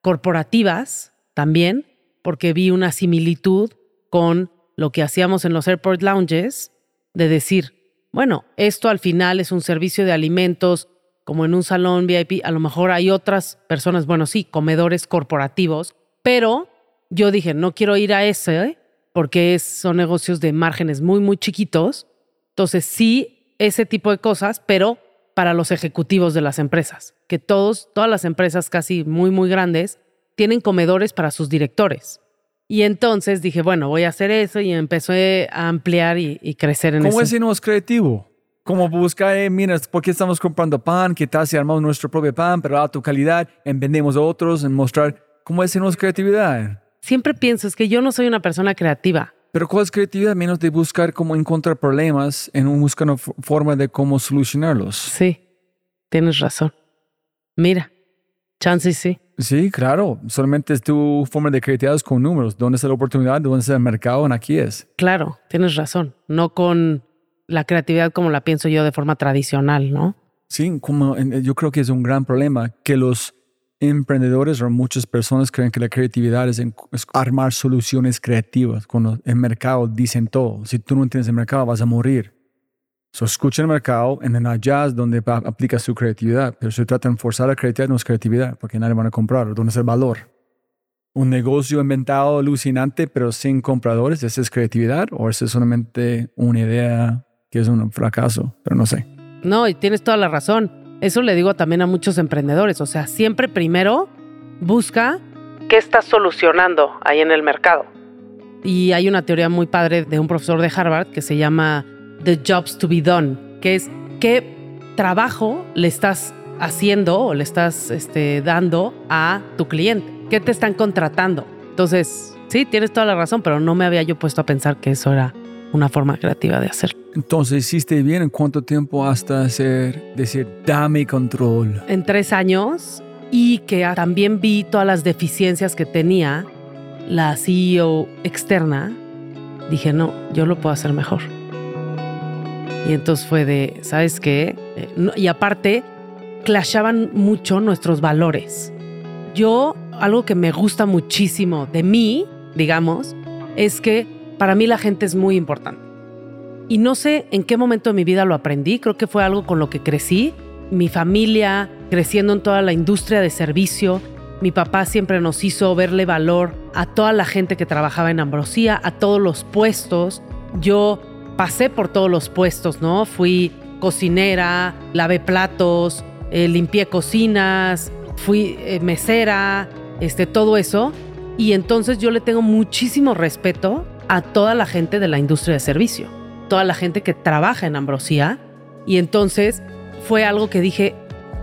corporativas también, porque vi una similitud con lo que hacíamos en los airport lounges, de decir, bueno, esto al final es un servicio de alimentos como en un salón VIP, a lo mejor hay otras personas, bueno, sí, comedores corporativos, pero yo dije, no quiero ir a ese porque son negocios de márgenes muy, muy chiquitos. Entonces, sí, ese tipo de cosas, pero para los ejecutivos de las empresas, que todos, todas las empresas casi muy, muy grandes tienen comedores para sus directores. Y entonces dije, bueno, voy a hacer eso y empecé a ampliar y, crecer en eso. ¿Cómo es no es creativo? ¿Cómo buscar, eh, mira, ¿por qué estamos comprando pan? ¿Qué tal si armamos nuestro propio pan, pero a tu calidad, en vendemos a otros, en mostrar cómo es es creatividad? Siempre pienso, es que yo no soy una persona creativa. Pero ¿cuál es creatividad menos de buscar cómo encontrar problemas en un buscar una forma de cómo solucionarlos? Sí, tienes razón. Mira, chance sí. Sí, claro. Solamente es tu forma de creatividad con números. ¿Dónde está la oportunidad? ¿Dónde está el mercado? En aquí es. Claro, tienes razón. No con la creatividad como la pienso yo de forma tradicional, ¿no? Sí, como yo creo que es un gran problema que los emprendedores o muchas personas creen que la creatividad es, armar soluciones creativas. Cuando el mercado dicen todo, si tú no entiendes el mercado vas a morir. So, escucha el mercado, en el jazz donde aplica su creatividad, pero si tratan de forzar la creatividad no es creatividad, porque nadie va a comprar. ¿Dónde es el valor? Un negocio inventado alucinante, pero sin compradores, ¿esa es creatividad o es solamente una idea que es un fracaso? Pero no sé. No, y tienes toda la razón eso le digo también a muchos emprendedores, o sea, siempre primero busca qué estás solucionando ahí en el mercado. Y hay una teoría muy padre de un profesor de Harvard que se llama The Jobs to be Done, que es qué trabajo le estás haciendo o le estás este, dando a tu cliente, qué te están contratando. Entonces, sí, tienes toda la razón, pero no me había yo puesto a pensar que eso era una forma creativa de hacerlo. Entonces, ¿hiciste bien en cuánto tiempo hasta hacer, decir, dame control? En tres años y que también vi todas las deficiencias que tenía la CEO externa. Dije, no, yo lo puedo hacer mejor. Y entonces fue de, ¿sabes qué? Eh, y aparte, clashaban mucho nuestros valores. Yo, algo que me gusta muchísimo de mí, digamos, es que para mí la gente es muy importante. Y no sé en qué momento de mi vida lo aprendí, creo que fue algo con lo que crecí. Mi familia, creciendo en toda la industria de servicio, mi papá siempre nos hizo verle valor a toda la gente que trabajaba en Ambrosía, a todos los puestos. Yo pasé por todos los puestos, ¿no? Fui cocinera, lavé platos, eh, limpié cocinas, fui eh, mesera, este, todo eso. Y entonces yo le tengo muchísimo respeto a toda la gente de la industria de servicio, toda la gente que trabaja en Ambrosía. Y entonces fue algo que dije,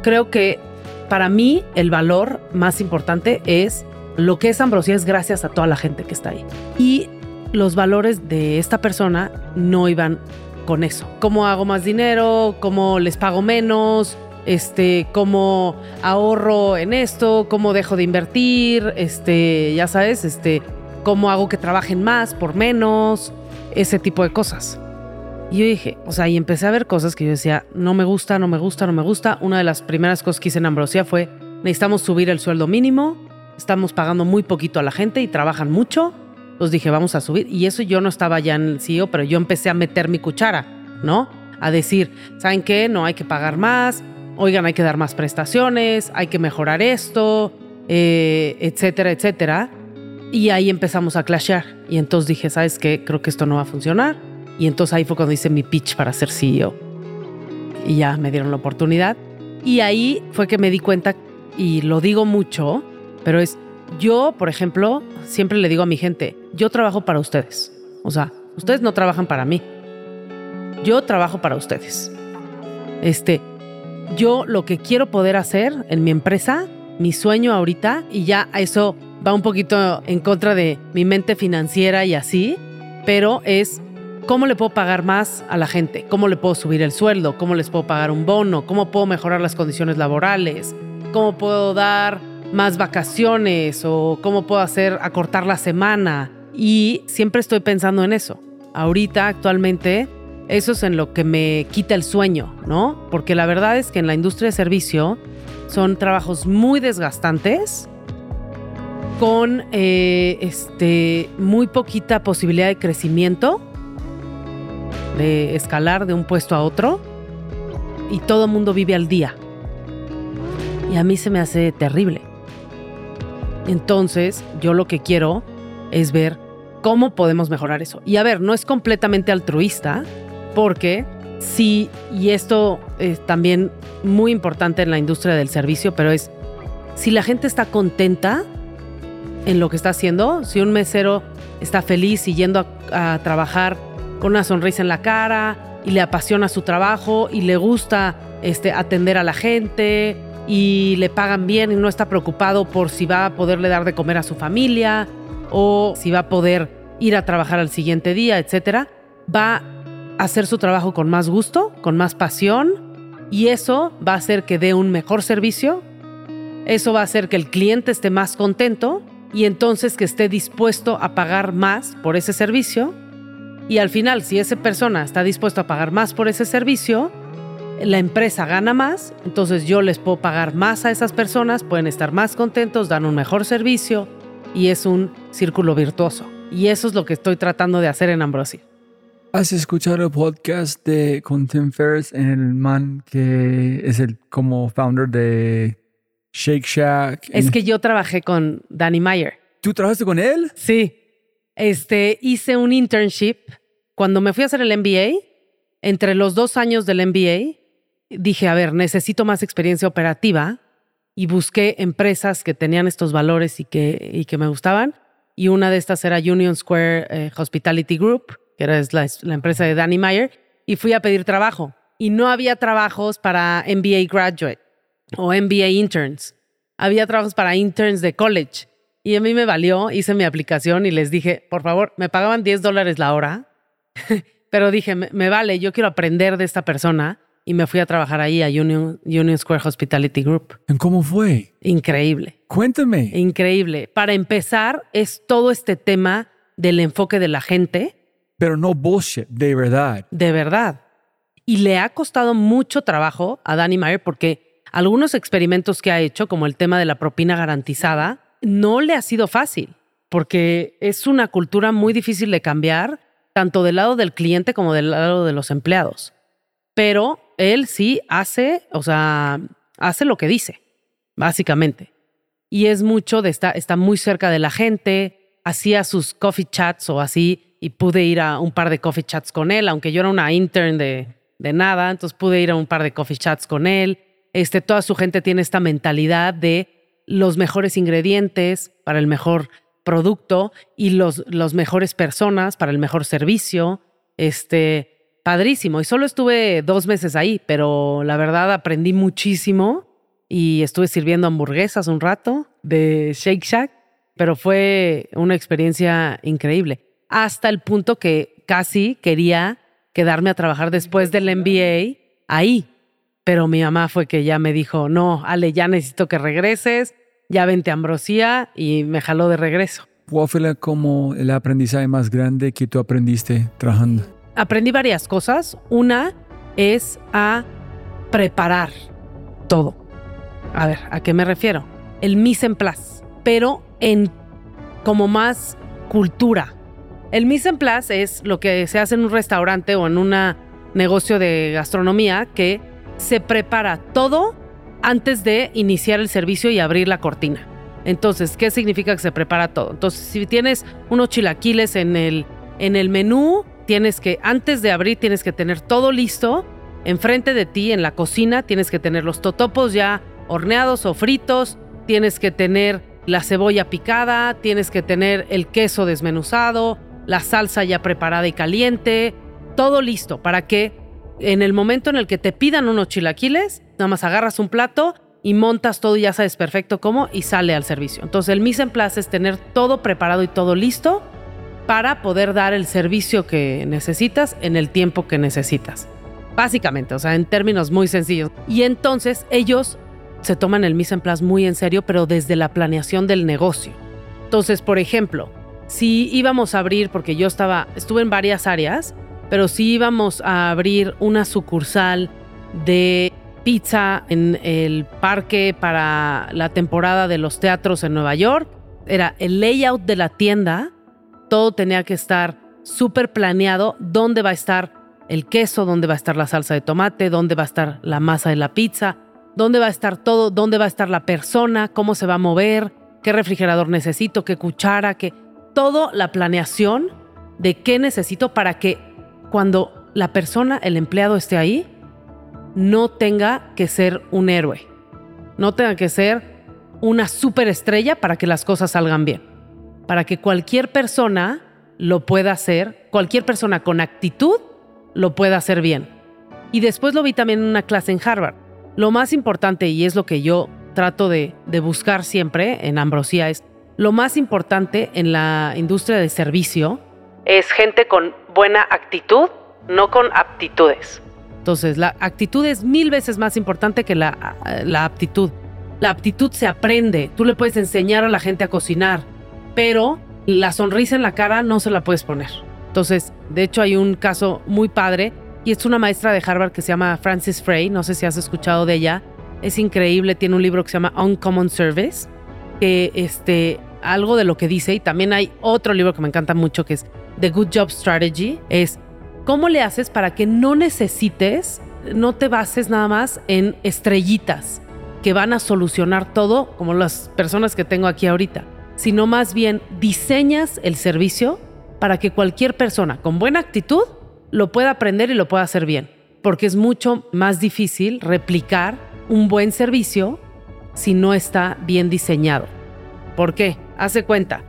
creo que para mí el valor más importante es lo que es Ambrosía es gracias a toda la gente que está ahí. Y los valores de esta persona no iban con eso. ¿Cómo hago más dinero? ¿Cómo les pago menos? Este, cómo ahorro en esto, cómo dejo de invertir, este, ya sabes, este, cómo hago que trabajen más por menos, ese tipo de cosas. Y yo dije, o sea, y empecé a ver cosas que yo decía, no me gusta, no me gusta, no me gusta. Una de las primeras cosas que hice en Ambrosia fue, necesitamos subir el sueldo mínimo, estamos pagando muy poquito a la gente y trabajan mucho. Entonces dije, vamos a subir. Y eso yo no estaba ya en el CEO, pero yo empecé a meter mi cuchara, ¿no? A decir, ¿saben qué? No hay que pagar más, oigan, hay que dar más prestaciones, hay que mejorar esto, eh, etcétera, etcétera. Y ahí empezamos a clashear. Y entonces dije, ¿sabes qué? Creo que esto no va a funcionar. Y entonces ahí fue cuando hice mi pitch para ser CEO. Y ya me dieron la oportunidad. Y ahí fue que me di cuenta, y lo digo mucho, pero es, yo, por ejemplo, siempre le digo a mi gente, yo trabajo para ustedes. O sea, ustedes no trabajan para mí. Yo trabajo para ustedes. Este, yo lo que quiero poder hacer en mi empresa, mi sueño ahorita, y ya eso va un poquito en contra de mi mente financiera y así, pero es cómo le puedo pagar más a la gente, cómo le puedo subir el sueldo, cómo les puedo pagar un bono, cómo puedo mejorar las condiciones laborales, cómo puedo dar más vacaciones o cómo puedo hacer acortar la semana. Y siempre estoy pensando en eso. Ahorita, actualmente, eso es en lo que me quita el sueño, ¿no? Porque la verdad es que en la industria de servicio son trabajos muy desgastantes, con eh, este, muy poquita posibilidad de crecimiento, de escalar de un puesto a otro, y todo el mundo vive al día. Y a mí se me hace terrible. Entonces, yo lo que quiero es ver cómo podemos mejorar eso. Y a ver, no es completamente altruista, porque sí, y esto es también muy importante en la industria del servicio, pero es si la gente está contenta en lo que está haciendo, si un mesero está feliz y yendo a, trabajar con una sonrisa en la cara y le apasiona su trabajo y le gusta este, atender a la gente y le pagan bien y no está preocupado por si va a poderle dar de comer a su familia o si va a poder ir a trabajar al siguiente día, etcétera, va a hacer su trabajo con más gusto, con más pasión y eso va a hacer que dé un mejor servicio. Eso va a hacer que el cliente esté más contento y entonces que esté dispuesto a pagar más por ese servicio. Y al final, si esa persona está dispuesto a pagar más por ese servicio, la empresa gana más, entonces yo les puedo pagar más a esas personas, pueden estar más contentos, dan un mejor servicio y es un círculo virtuoso. Y eso es lo que estoy tratando de hacer en Ambrosia. ¿Has escuchado el podcast de con Tim Ferriss, el man que es el como founder de Shake Shack? Es que yo trabajé con Danny Meyer. ¿Tú trabajaste con él? Sí. Este, hice un internship cuando me fui a hacer el MBA. Entre los dos años del MBA, dije, a ver, necesito más experiencia operativa y busqué empresas que tenían estos valores y que, y que me gustaban. Y una de estas era Union Square eh, Hospitality Group, que era la, la, empresa de Danny Meyer, y fui a pedir trabajo. Y no había trabajos para MBA graduate o MBA interns. Había trabajos para interns de college. Y a mí me valió, hice mi aplicación y les dije, por favor, me pagaban 10 dólares la hora, pero dije, me, me vale, yo quiero aprender de esta persona y me fui a trabajar ahí a Union, Union Square Hospitality Group. ¿Cómo fue? Increíble. Cuéntame. Increíble. Para empezar, es todo este tema del enfoque de la gente. Pero no bullshit, de verdad. De verdad. Y le ha costado mucho trabajo a Danny Meyer porque algunos experimentos que ha hecho, como el tema de la propina garantizada, no le ha sido fácil, porque es una cultura muy difícil de cambiar, tanto del lado del cliente como del lado de los empleados. Pero él sí hace, o sea, hace lo que dice, básicamente. Y es mucho de estar, está muy cerca de la gente, hacía sus coffee chats o así, y pude ir a un par de coffee chats con él, aunque yo era una intern de, de nada, entonces pude ir a un par de coffee chats con él. Este, toda su gente tiene esta mentalidad de los mejores ingredientes para el mejor producto y los, los mejores personas para el mejor servicio. Este, padrísimo. Y solo estuve dos meses ahí, pero la verdad aprendí muchísimo y estuve sirviendo hamburguesas un rato de Shake Shack, pero fue una experiencia increíble. Hasta el punto que casi quería quedarme a trabajar después del MBA ahí. Pero mi mamá fue que ya me dijo, no, Ale, ya necesito que regreses, ya vente a Ambrosía y me jaló de regreso. ¿Cuál fue como el aprendizaje más grande que tú aprendiste trabajando? aprendí varias cosas. Una es a preparar todo. A ver, ¿a qué me refiero? El mise en place, pero en como más cultura. El mise en place es lo que se hace en un restaurante o en un negocio de gastronomía que se prepara todo antes de iniciar el servicio y abrir la cortina. Entonces, ¿qué significa que se prepara todo? Entonces, si tienes unos chilaquiles en el, en el menú, tienes que, antes de abrir, tienes que tener todo listo. Enfrente de ti, en la cocina, tienes que tener los totopos ya horneados o fritos. Tienes que tener la cebolla picada. Tienes que tener el queso desmenuzado. La salsa ya preparada y caliente. Todo listo para que en el momento en el que te pidan unos chilaquiles, nada más agarras un plato y montas todo y ya sabes perfecto cómo y sale al servicio. Entonces el mise en place es tener todo preparado y todo listo para poder dar el servicio que necesitas en el tiempo que necesitas. Básicamente, o sea, en términos muy sencillos. Y entonces ellos se toman el mise en place muy en serio, pero desde la planeación del negocio. Entonces, por ejemplo, si íbamos a abrir, porque yo estaba, estuve en varias áreas, pero si íbamos a abrir una sucursal de pizza en el parque para la temporada de los teatros en Nueva York, era el layout de la tienda, todo tenía que estar súper planeado, dónde va a estar el queso, dónde va a estar la salsa de tomate, dónde va a estar la masa de la pizza, dónde va a estar todo, dónde va a estar la persona, cómo se va a mover, qué refrigerador necesito, qué cuchara, qué... Todo la planeación de qué necesito para que cuando la persona, el empleado esté ahí, no tenga que ser un héroe, no tenga que ser una superestrella para que las cosas salgan bien, para que cualquier persona lo pueda hacer, cualquier persona con actitud lo pueda hacer bien. Y después lo vi también en una clase en Harvard. Lo más importante, y es lo que yo trato de, buscar siempre en Ambrosía, es lo más importante en la industria de servicio es gente con buena actitud, no con aptitudes. Entonces, la actitud es mil veces más importante que la, aptitud. La aptitud se aprende, tú le puedes enseñar a la gente a cocinar, pero la sonrisa en la cara no se la puedes poner. Entonces, de hecho, hay un caso muy padre y es una maestra de Harvard que se llama Frances Frey, no sé si has escuchado de ella. Es increíble, tiene un libro que se llama Uncommon Service, que este, algo de lo que dice, y también hay otro libro que me encanta mucho que es The Good Job Strategy, es cómo le haces para que no necesites, no te bases nada más en estrellitas que van a solucionar todo, como las personas que tengo aquí ahorita, sino más bien diseñas el servicio para que cualquier persona con buena actitud lo pueda aprender y lo pueda hacer bien, porque es mucho más difícil replicar un buen servicio si no está bien diseñado. ¿Por qué? Hace cuenta.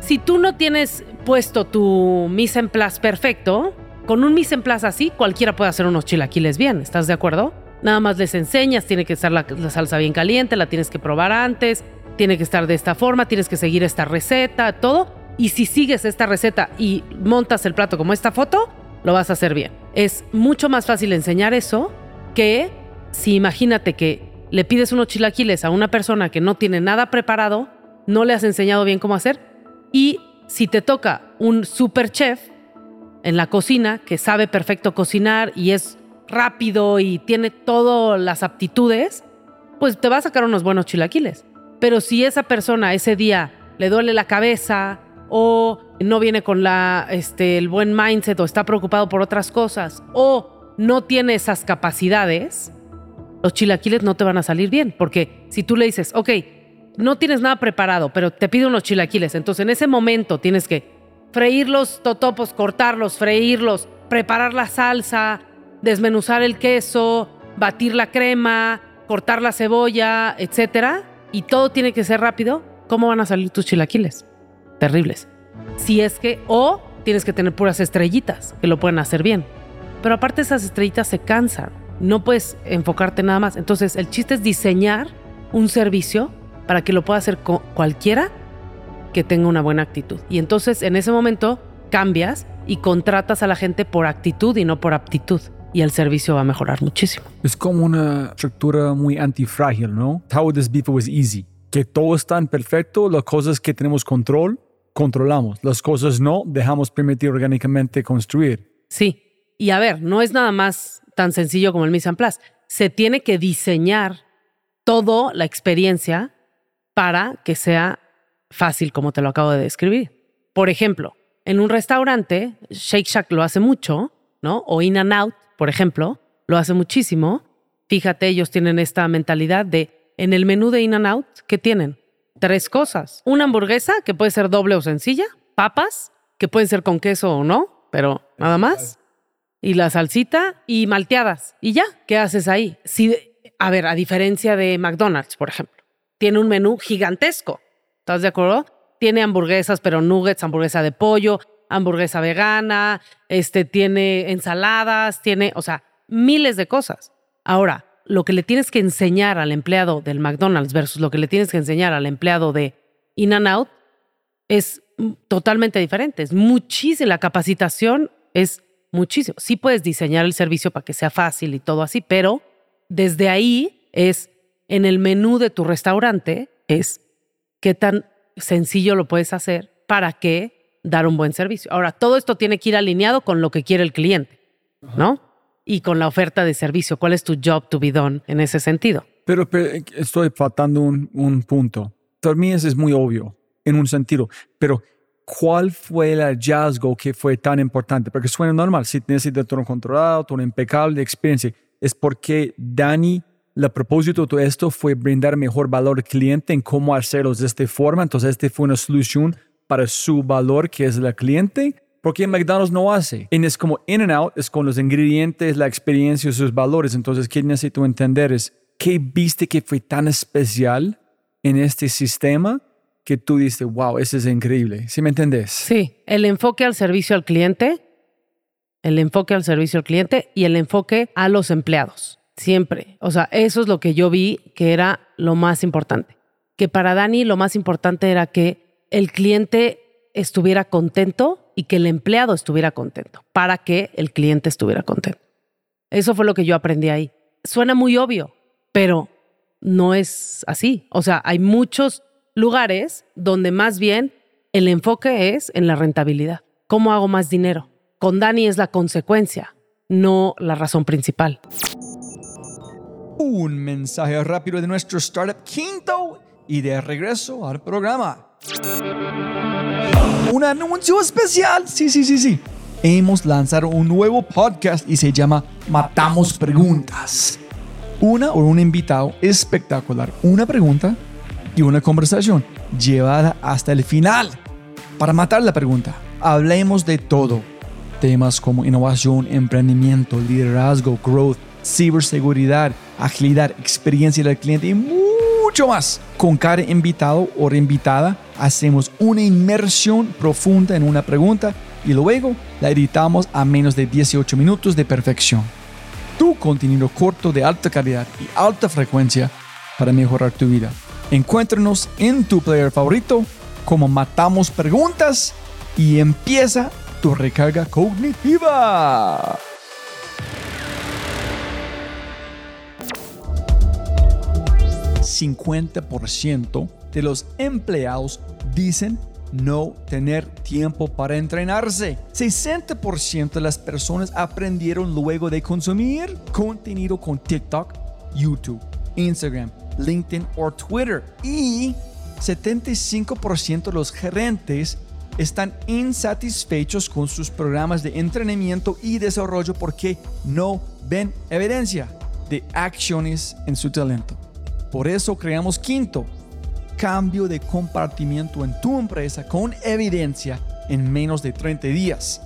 Si tú no tienes puesto tu mise en place perfecto, con un mise en place así, cualquiera puede hacer unos chilaquiles bien, ¿estás de acuerdo? Nada más les enseñas, tiene que estar la, la salsa bien caliente, la tienes que probar antes, tiene que estar de esta forma, tienes que seguir esta receta, todo. Y si sigues esta receta y montas el plato como esta foto, lo vas a hacer bien. Es mucho más fácil enseñar eso que si imagínate que le pides unos chilaquiles a una persona que no tiene nada preparado, no le has enseñado bien cómo hacer, y si te toca un super chef en la cocina que sabe perfecto cocinar y es rápido y tiene todas las aptitudes, pues te va a sacar unos buenos chilaquiles. Pero si esa persona ese día le duele la cabeza o no viene con este, el buen mindset o está preocupado por otras cosas o no tiene esas capacidades, los chilaquiles no te van a salir bien. Porque si tú le dices, ok, no tienes nada preparado, pero te pido unos chilaquiles, entonces en ese momento tienes que freír los totopos, cortarlos, freírlos, preparar la salsa, desmenuzar el queso, batir la crema, cortar la cebolla, etcétera, y todo tiene que ser rápido, ¿cómo van a salir tus chilaquiles? Terribles. Si es que, o tienes que tener puras estrellitas que lo pueden hacer bien. Pero aparte esas estrellitas se cansan. No puedes enfocarte nada más. Entonces el chiste es diseñar un servicio para que lo pueda hacer cualquiera que tenga una buena actitud. Y entonces en ese momento cambias y contratas a la gente por actitud y no por aptitud. Y el servicio va a mejorar muchísimo. Es como una estructura muy antifrágil, ¿no? How would this be if it was easy? Que todo está en perfecto, las cosas que tenemos control, controlamos. Las cosas no, dejamos permitir orgánicamente construir. Sí. Y a ver, no es nada más tan sencillo como el mise en place. Se tiene que diseñar toda la experiencia para que sea fácil, como te lo acabo de describir. Por ejemplo, en un restaurante, Shake Shack lo hace mucho, ¿no? O In and Out, por ejemplo, lo hace muchísimo. Fíjate, ellos tienen esta mentalidad de, en el menú de In and Out, ¿qué tienen? tres cosas. Una hamburguesa que puede ser doble o sencilla, papas que pueden ser con queso o no, pero nada más. Y la salsita y malteadas. Y ya, ¿qué haces ahí? Si, a ver, a diferencia de McDonald's, por ejemplo, tiene un menú gigantesco. ¿Estás de acuerdo? Tiene hamburguesas, pero nuggets, hamburguesa de pollo, hamburguesa vegana, este, tiene ensaladas, tiene, o sea, miles de cosas. Ahora, lo que le tienes que enseñar al empleado del McDonald's versus lo que le tienes que enseñar al empleado de In and Out es totalmente diferente. Es muchísimo. La capacitación es muchísimo. Sí puedes diseñar el servicio para que sea fácil y todo así, pero desde ahí es en el menú de tu restaurante, es qué tan sencillo lo puedes hacer para que dar un buen servicio. Ahora, todo esto tiene que ir alineado con lo que quiere el cliente, ¿no? Y con la oferta de servicio. ¿Cuál es tu job to be done en ese sentido? Pero, estoy faltando un, un punto. Para mí eso es muy obvio, en un sentido, pero ¿cuál fue el hallazgo que fue tan importante? Porque suena normal, si necesitas todo controlado, todo impecable, experiencia, es porque Dani, el propósito de todo esto fue brindar mejor valor al cliente en cómo hacerlo de esta forma, entonces esta fue una solución para su valor, que es el cliente, porque McDonald's no hace. Y es como in and out, es con los ingredientes, la experiencia y sus valores. Entonces, ¿qué necesito entender es qué viste que fue tan especial en este sistema que tú dices, wow, eso es increíble. ¿Sí me entendés? Sí, el enfoque al servicio al cliente, el enfoque al servicio al cliente y el enfoque a los empleados. Siempre. O sea, eso es lo que yo vi que era lo más importante. Que para Dani lo más importante era que el cliente estuviera contento y que el empleado estuviera contento, para que el cliente estuviera contento. Eso fue lo que yo aprendí ahí. Suena muy obvio, pero no es así. O sea, hay muchos lugares donde más bien el enfoque es en la rentabilidad. ¿Cómo hago más dinero? Con Dani es la consecuencia, no la razón principal. Un mensaje rápido de nuestro startup quinto y de regreso al programa. Un anuncio especial. Sí, sí, sí, sí. Hemos lanzado un nuevo podcast y se llama Matamos Preguntas. Una o un invitado espectacular. Una pregunta y una conversación llevada hasta el final. Para matar la pregunta, hablemos de todo. Temas como innovación, emprendimiento, liderazgo, growth, ciberseguridad, agilidad, experiencia del cliente y mucho más. Con cada invitado o invitada hacemos una inmersión profunda en una pregunta y luego la editamos a menos de 18 minutos de perfección. Tu contenido corto de alta calidad y alta frecuencia para mejorar tu vida. Encuéntranos en tu player favorito como Matamos Preguntas y empieza tu recarga cognitiva. ¿50% de los empleados dicen no tener tiempo para entrenarse. 60% de las personas aprendieron luego de consumir contenido con TikTok, YouTube, Instagram, LinkedIn o Twitter. Y 75% de los gerentes están insatisfechos con sus programas de entrenamiento y desarrollo porque no ven evidencia de acciones en su talento. Por eso creamos quinto, cambio de compartimiento en tu empresa con evidencia en menos de 30 días.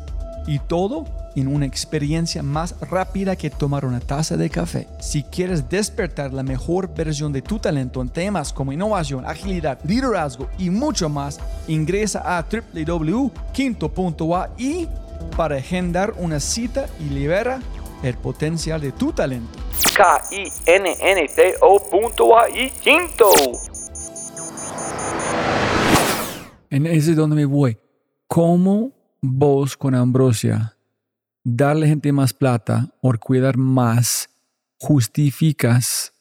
Y todo en una experiencia más rápida que tomar una taza de café. Si quieres despertar la mejor versión de tu talento en temas como innovación, agilidad, liderazgo y mucho más, ingresa a www.quinto.ai para agendar una cita y libera el potencial de tu talento. K-I-N-N-T-O.ai Quinto. En ese es donde me voy. ¿Cómo vos con Ambrosia darle gente más plata o cuidar más, justificas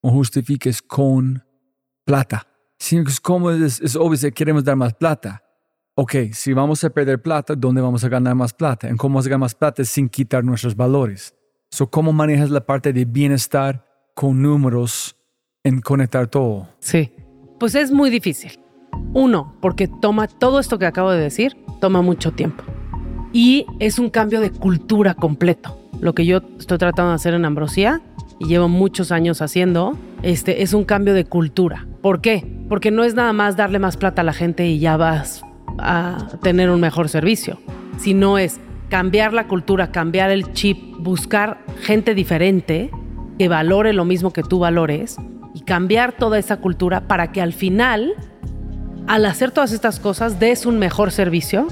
o justifiques con plata. Que es es, obvio que queremos dar más plata. Ok, si vamos a perder plata, ¿dónde vamos a ganar más plata? ¿En cómo vamos a ganar más plata sin quitar nuestros valores? So, ¿Cómo manejas la parte de bienestar con números en conectar todo? Sí, pues es muy difícil. Uno, porque toma todo esto que acabo de decir, toma mucho tiempo y es un cambio de cultura completo. Lo que yo estoy tratando de hacer en Ambrosía y llevo muchos años haciendo, este, es un cambio de cultura. ¿Por qué? Porque no es nada más darle más plata a la gente y ya vas a tener un mejor servicio, sino es cambiar la cultura, cambiar el chip, buscar gente diferente que valore lo mismo que tú valores y cambiar toda esa cultura para que al final, al hacer todas estas cosas, des un mejor servicio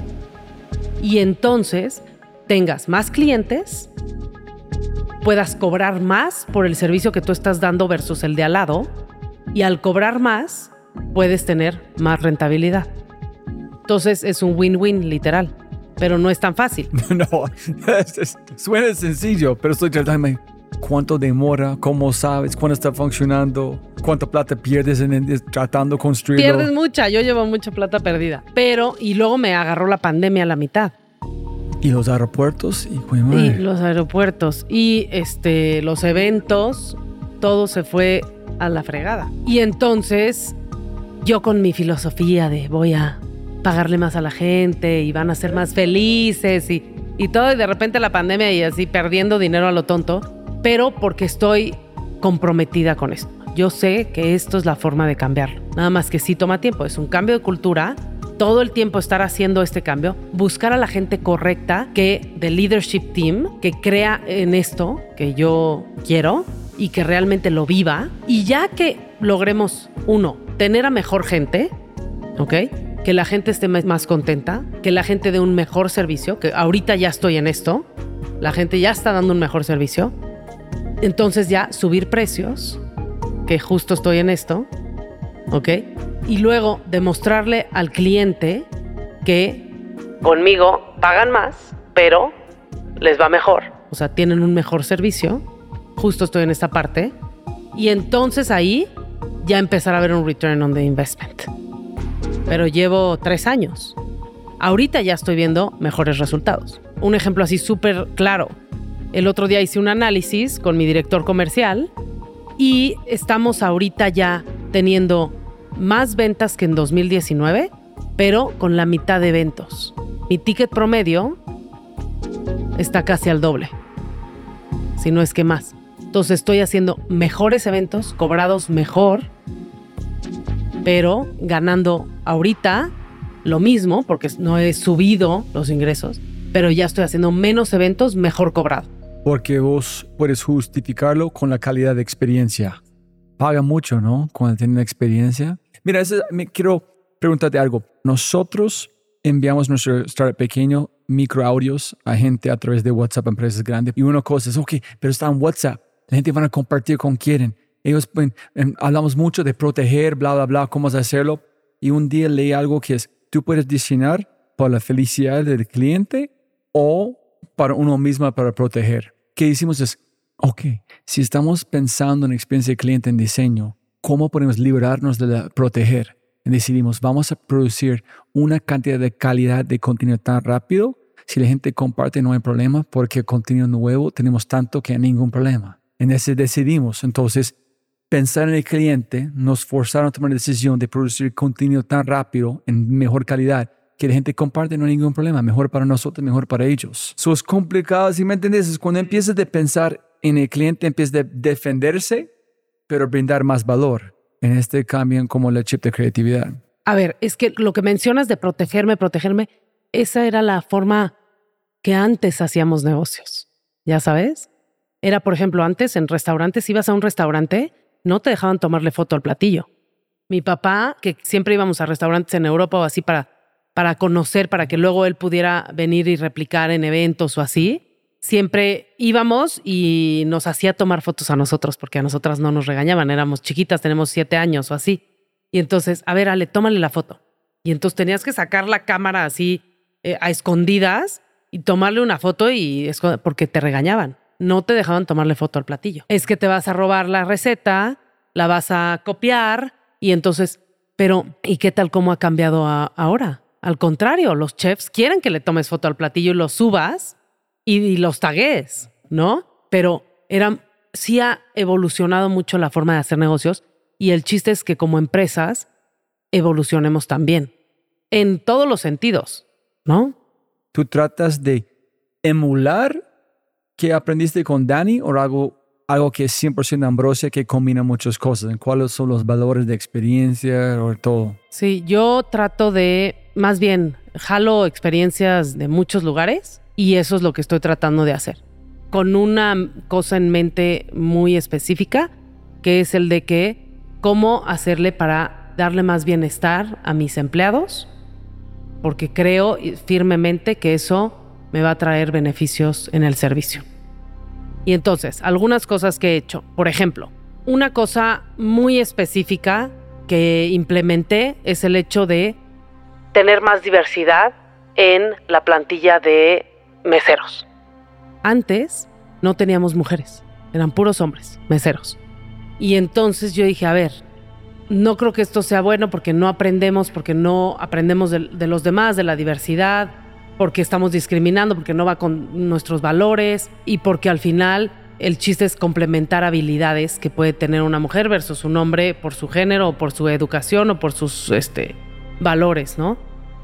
y entonces tengas más clientes, puedas cobrar más por el servicio que tú estás dando versus el de al lado y al cobrar más puedes tener más rentabilidad. Entonces es un win-win literal, pero no es tan fácil. no, suena sencillo, pero estoy tratando de cuánto demora, cómo sabes, cuándo está funcionando, cuánta plata pierdes en, tratando de construirlo. Pierdes mucha, yo llevo mucha plata perdida, pero y luego me agarró la pandemia a la mitad. Y los aeropuertos y, y los aeropuertos y este los eventos, todo se fue a la fregada. Y entonces yo con mi filosofía de voy a pagarle más a la gente y van a ser más felices y, y todo, y de repente la pandemia y así perdiendo dinero a lo tonto, pero porque estoy comprometida con esto. Yo sé que esto es la forma de cambiarlo. Nada más que sí toma tiempo. Es un cambio de cultura. Todo el tiempo estar haciendo este cambio. Buscar a la gente correcta que del leadership team, que crea en esto que yo quiero y que realmente lo viva. Y ya que logremos, uno, tener a mejor gente, ¿ok? Que la gente esté más contenta, que la gente dé un mejor servicio, que ahorita ya estoy en esto, la gente ya está dando un mejor servicio entonces ya subir precios, que justo estoy en esto, ¿ok? Y luego demostrarle al cliente que conmigo pagan más, pero les va mejor. O sea, tienen un mejor servicio. Justo estoy en esta parte. Y entonces ahí ya empezar a ver un return on the investment. Pero llevo tres años. Ahorita ya estoy viendo mejores resultados. Un ejemplo así súper claro. El otro día hice un análisis con mi director comercial y estamos ahorita ya teniendo más ventas que en 2019, pero con la mitad de eventos. Mi ticket promedio está casi al doble, si no es que más. Entonces estoy haciendo mejores eventos, cobrados mejor, pero ganando ahorita lo mismo, porque no he subido los ingresos, pero ya estoy haciendo menos eventos mejor cobrado porque vos puedes justificarlo con la calidad de experiencia. Paga mucho, ¿no? Cuando tienen experiencia. Mira, me quiero preguntarte algo. Nosotros enviamos nuestro startup pequeño micro audios a gente a través de WhatsApp, empresas grandes. Y una cosa es, ok, pero está en WhatsApp. La gente van a compartir con quieren. Ellos em, hablamos mucho de proteger, bla, bla, bla, cómo hacerlo. Y un día leí algo que es, tú puedes diseñar para la felicidad del cliente o para uno mismo para proteger. ¿Qué hicimos es, ok, si estamos pensando en experiencia de cliente en diseño, ¿cómo podemos liberarnos de la, proteger? Y decidimos, vamos a producir una cantidad de calidad de contenido tan rápido. Si la gente comparte, no hay problema, porque contenido nuevo tenemos tanto que hay ningún problema. En ese decidimos, entonces, pensar en el cliente, nos forzaron a tomar la decisión de producir contenido tan rápido, en mejor calidad, que la gente comparte, no hay ningún problema. Mejor para nosotros, mejor para ellos. Eso es complicado, si me entiendes, es cuando empiezas a pensar en el cliente, empiezas a defenderse, pero brindar más valor. En este cambio como el chip de creatividad. A ver, es que lo que mencionas de protegerme, protegerme, esa era la forma que antes hacíamos negocios. ¿Ya sabes? Era, por ejemplo, antes en restaurantes, ibas a un restaurante, no te dejaban tomarle foto al platillo. Mi papá, que siempre íbamos a restaurantes en Europa o así para para conocer, para que luego él pudiera venir y replicar en eventos o así, siempre íbamos y nos hacía tomar fotos a nosotros, porque a nosotras no nos regañaban, éramos chiquitas, tenemos siete años o así. Y entonces, a ver, Ale, tómale la foto. Y entonces tenías que sacar la cámara así eh, a escondidas y tomarle una foto y porque te regañaban. No te dejaban tomarle foto al platillo. Es que te vas a robar la receta, la vas a copiar y entonces, pero ¿y qué tal cómo ha cambiado ahora? Al contrario, los chefs quieren que le tomes foto al platillo y lo subas y, los tagues, ¿no? Pero era, sí ha evolucionado mucho la forma de hacer negocios y el chiste es que como empresas evolucionemos también, en todos los sentidos, ¿no? ¿Tú tratas de emular qué aprendiste con Dani o algo algo que es 100% Ambrosia que combina muchas cosas. ¿Cuáles son los valores de experiencia o todo? Sí, yo trato de, más bien, jalo experiencias de muchos lugares y eso es lo que estoy tratando de hacer. Con una cosa en mente muy específica, que es el de que cómo hacerle para darle más bienestar a mis empleados, porque creo firmemente que eso me va a traer beneficios en el servicio. Y entonces, algunas cosas que he hecho. Por ejemplo, una cosa muy específica que implementé es el hecho de tener más diversidad en la plantilla de meseros. Antes no teníamos mujeres, eran puros hombres, meseros. Y entonces yo dije, a ver, no creo que esto sea bueno porque no aprendemos, porque no aprendemos de, los demás, de la diversidad, porque estamos discriminando, porque no va con nuestros valores y porque al final el chiste es complementar habilidades que puede tener una mujer versus un hombre por su género o por su educación o por sus este, valores, ¿no?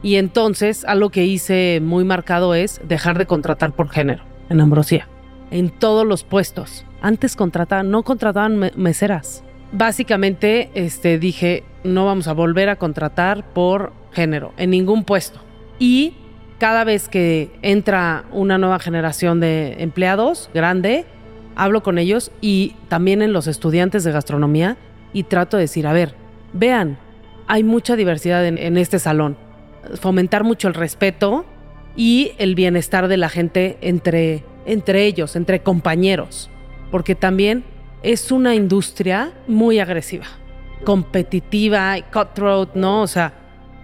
Y entonces algo que hice muy marcado es dejar de contratar por género en Ambrosía, en todos los puestos. Antes contrataban, no contrataban meseras. Básicamente este, dije, no vamos a volver a contratar por género en ningún puesto. Y cada vez que entra una nueva generación de empleados grande, hablo con ellos y también en los estudiantes de gastronomía y trato de decir, a ver, vean, hay mucha diversidad en, este salón. Fomentar mucho el respeto y el bienestar de la gente entre, entre ellos, entre compañeros, porque también es una industria muy agresiva, competitiva, cutthroat, ¿no? O sea,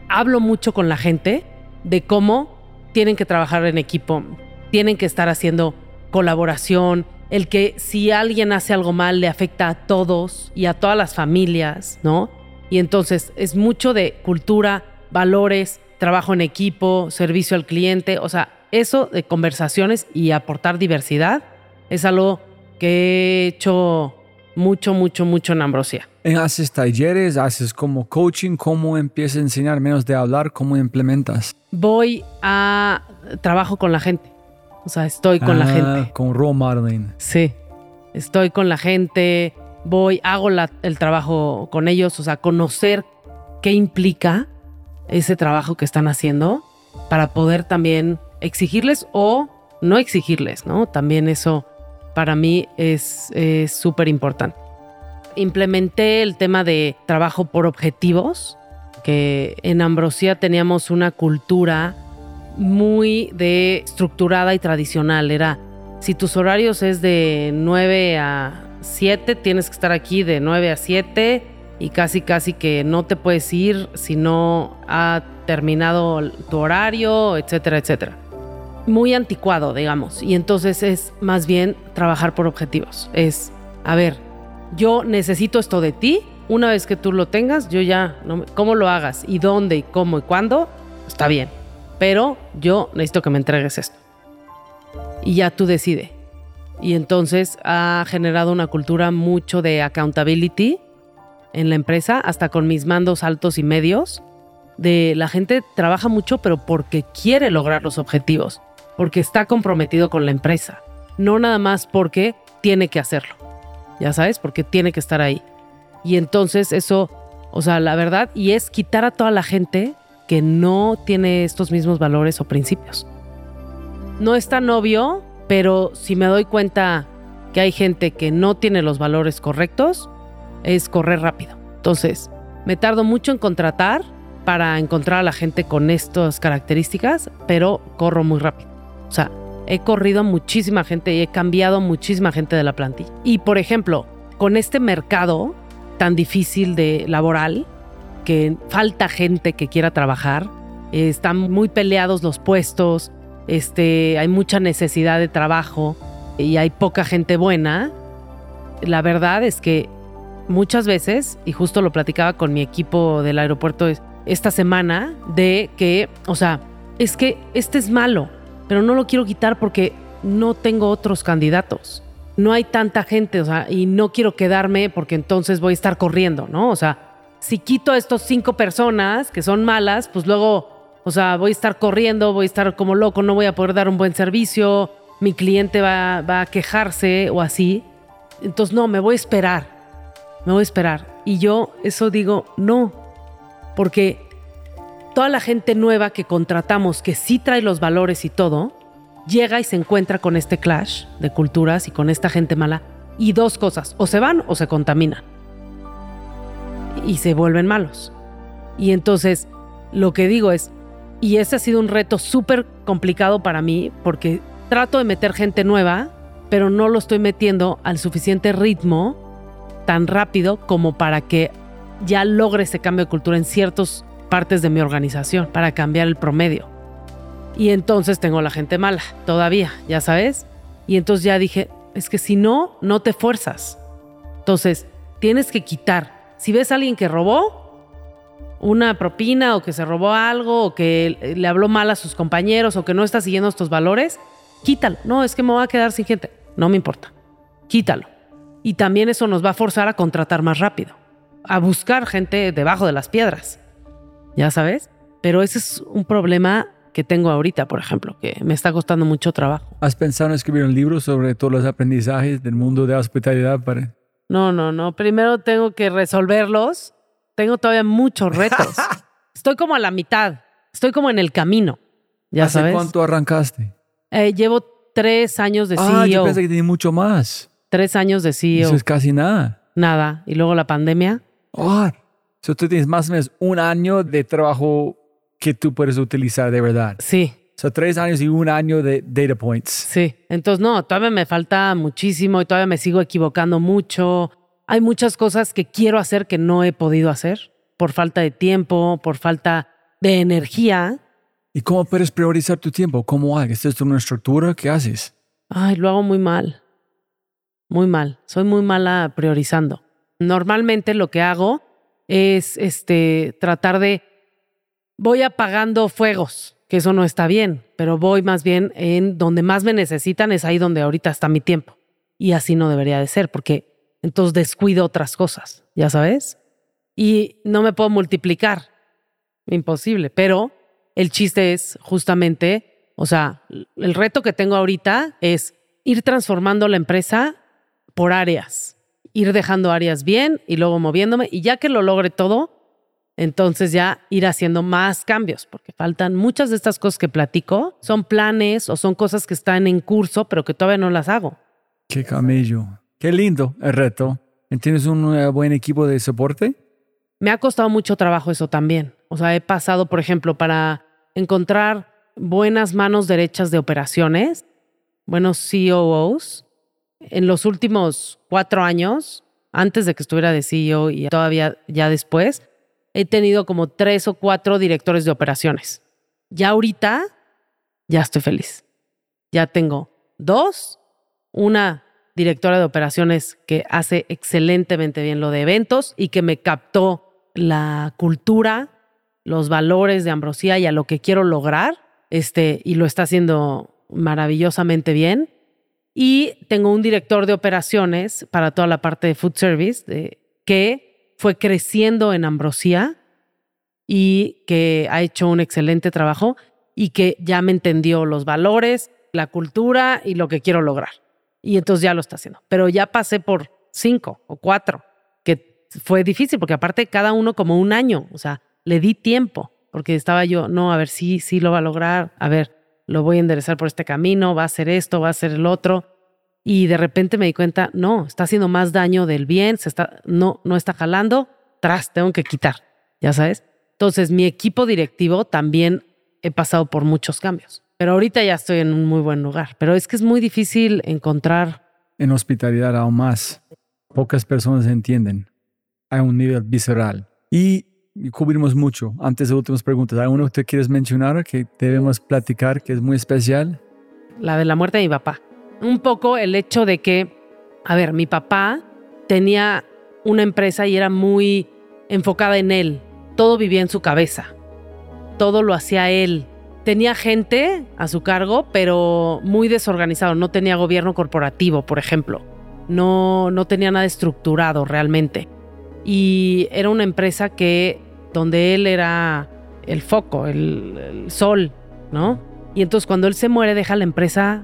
hablo mucho con la gente de cómo tienen que trabajar en equipo, tienen que estar haciendo colaboración, el que si alguien hace algo mal le afecta a todos y a todas las familias, ¿no? Y entonces es mucho de cultura, valores, trabajo en equipo, servicio al cliente, o sea, eso de conversaciones y aportar diversidad es algo que he hecho mucho, mucho, mucho en Ambrosia. ¿Haces talleres? ¿Haces como coaching? ¿Cómo empiezas a enseñar menos de hablar? ¿Cómo implementas? Voy a trabajo con la gente. O sea, estoy con la ah, gente. Con role modeling. Sí. Estoy con la gente, voy, hago el trabajo con ellos, o sea, conocer qué implica ese trabajo que están haciendo para poder también exigirles o no exigirles, ¿no? También eso para mí es súper importante. Implementé el tema de trabajo por objetivos, que en Ambrosía teníamos una cultura muy de estructurada y tradicional. Era, si tus horarios es de 9 a 7, tienes que estar aquí de 9 a 7 y casi casi que no te puedes ir si no ha terminado tu horario, etcétera, etcétera. Muy anticuado, digamos. Y entonces es más bien trabajar por objetivos. Es, a ver, yo necesito esto de ti. Una vez que tú lo tengas, yo ya, cómo lo hagas y dónde y cómo y cuándo, está bien pero yo necesito que me entregues esto. Y ya tú decide. Y entonces ha generado una cultura mucho de accountability en la empresa, hasta con mis mandos altos y medios, de la gente trabaja mucho, pero porque quiere lograr los objetivos, porque está comprometido con la empresa, no nada más porque tiene que hacerlo, ya sabes, porque tiene que estar ahí. Y entonces eso, o sea, la verdad, y es quitar a toda la gente que no tiene estos mismos valores o principios. No es tan obvio, pero si me doy cuenta que hay gente que no tiene los valores correctos, es correr rápido. Entonces, me tardo mucho en contratar para encontrar a la gente con estas características, pero corro muy rápido. O sea, he corrido muchísima gente y he cambiado muchísima gente de la plantilla. Y por ejemplo, con este mercado tan difícil de laboral, que falta gente que quiera trabajar, están muy peleados los puestos, este, hay mucha necesidad de trabajo y hay poca gente buena. La verdad es que muchas veces, y justo lo platicaba con mi equipo del aeropuerto esta semana, de que, o sea, es que este es malo, pero no lo quiero quitar porque no tengo otros candidatos. No hay tanta gente, o sea, y no quiero quedarme porque entonces voy a estar corriendo, ¿no? O sea, si quito a estos cinco personas que son malas, pues luego, o sea, voy a estar corriendo, voy a estar como loco, no voy a poder dar un buen servicio, mi cliente va, a quejarse o así. Entonces, no, me voy a esperar, me voy a esperar. Y yo eso digo, no, porque toda la gente nueva que contratamos, que sí trae los valores y todo, llega y se encuentra con este clash de culturas y con esta gente mala. Y dos cosas, o se van o se contaminan y se vuelven malos. Y entonces lo que digo es, y ese ha sido un reto súper complicado para mí porque trato de meter gente nueva, pero no lo estoy metiendo al suficiente ritmo tan rápido como para que ya logre ese cambio de cultura en ciertos partes de mi organización para cambiar el promedio. Y entonces tengo la gente mala, todavía, ya sabes. Y entonces ya dije, es que si no, no te fuerzas. Entonces, tienes que quitar. Si ves a alguien que robó una propina o que se robó algo o que le habló mal a sus compañeros o que no está siguiendo estos valores, quítalo. No, es que me voy a quedar sin gente. No me importa. Quítalo. Y también eso nos va a forzar a contratar más rápido, a buscar gente debajo de las piedras. Ya sabes. Pero ese es un problema que tengo ahorita, por ejemplo, que me está costando mucho trabajo. ¿Has pensado en escribir un libro sobre todos los aprendizajes del mundo de hospitalidad? Para... No, no, no. Primero tengo que resolverlos. Tengo todavía muchos retos. Estoy como a la mitad. Estoy como en el camino. Ya ¿Hace sabes. cuánto arrancaste? Eh, llevo tres años de CEO. Ah, yo pensé que tenía mucho más. Tres años de CEO. Eso es casi nada. Nada. Y luego la pandemia. Ah, so tú tienes más o menos un año de trabajo que tú puedes utilizar de verdad. Sí. O sea, tres años y un año de data points. Sí. Entonces, no, todavía me falta muchísimo y todavía me sigo equivocando mucho. Hay muchas cosas que quiero hacer que no he podido hacer por falta de tiempo, por falta de energía. ¿Y cómo puedes priorizar tu tiempo? ¿Cómo haces? ¿Es una estructura? ¿Qué haces? Ay, lo hago muy mal. Muy mal. Soy muy mala priorizando. Normalmente lo que hago es este tratar de voy apagando fuegos, que eso no está bien, pero voy más bien en donde más me necesitan, es ahí donde ahorita está mi tiempo. Y así no debería de ser, porque entonces descuido otras cosas, ya sabes. Y no me puedo multiplicar, imposible, pero el chiste es justamente, o sea, el reto que tengo ahorita es ir transformando la empresa por áreas, ir dejando áreas bien y luego moviéndome, y ya que lo logre todo, entonces ya ir haciendo más cambios, porque faltan muchas de estas cosas que platico, son planes o son cosas que están en curso, pero que todavía no las hago. Qué camello. Qué lindo el reto. ¿Tienes un eh, buen equipo de soporte? Me ha costado mucho trabajo eso también. O sea, he pasado, por ejemplo, para encontrar buenas manos derechas de operaciones, buenos COOs, en los últimos cuatro años, antes de que estuviera de CEO y todavía ya después, he tenido como tres o cuatro directores de operaciones. Ya ahorita, ya estoy feliz. Ya tengo dos, una directora de operaciones que hace excelentemente bien lo de eventos y que me captó la cultura, los valores de Ambrosía y a lo que quiero lograr, este, y lo está haciendo maravillosamente bien. Y tengo un director de operaciones para toda la parte de food service que fue creciendo en Ambrosía y que ha hecho un excelente trabajo y que ya me entendió los valores, la cultura y lo que quiero lograr. Y entonces ya lo está haciendo. Pero ya pasé por cinco o cuatro, que fue difícil porque aparte cada uno como un año, o sea, le di tiempo porque estaba yo, no, a ver si sí, sí lo va a lograr, a ver, lo voy a enderezar por este camino, va a hacer esto, va a hacer el otro y de repente me di cuenta, no, está haciendo más daño del bien, se está, no, no está jalando, tras, tengo que quitar, ya sabes. Entonces, mi equipo directivo también he pasado por muchos cambios, pero ahorita ya estoy en un muy buen lugar, pero es que es muy difícil encontrar. En hospitalidad aún más, pocas personas entienden. Hay un nivel visceral y cubrimos mucho. Antes de últimas preguntas, ¿hay uno que te quieres mencionar que debemos platicar que es muy especial? La de la muerte de mi papá un poco el hecho de que, a ver, mi papá tenía una empresa y era muy enfocada en él. Todo vivía en su cabeza. Todo lo hacía él. Tenía gente a su cargo, pero muy desorganizado. No tenía gobierno corporativo, por ejemplo. No, no tenía nada estructurado realmente. Y era una empresa que donde él era el foco, el, sol, ¿no? Y entonces cuando él se muere deja la empresa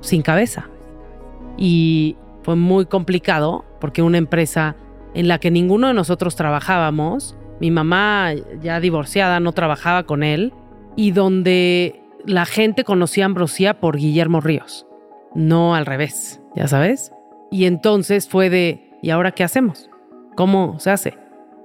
sin cabeza. Y fue muy complicado porque una empresa en la que ninguno de nosotros trabajábamos, mi mamá ya divorciada no trabajaba con él, y donde la gente conocía a Ambrosía por Guillermo Ríos, no al revés, ya sabes. Y entonces fue de, ¿y ahora qué hacemos? ¿Cómo se hace?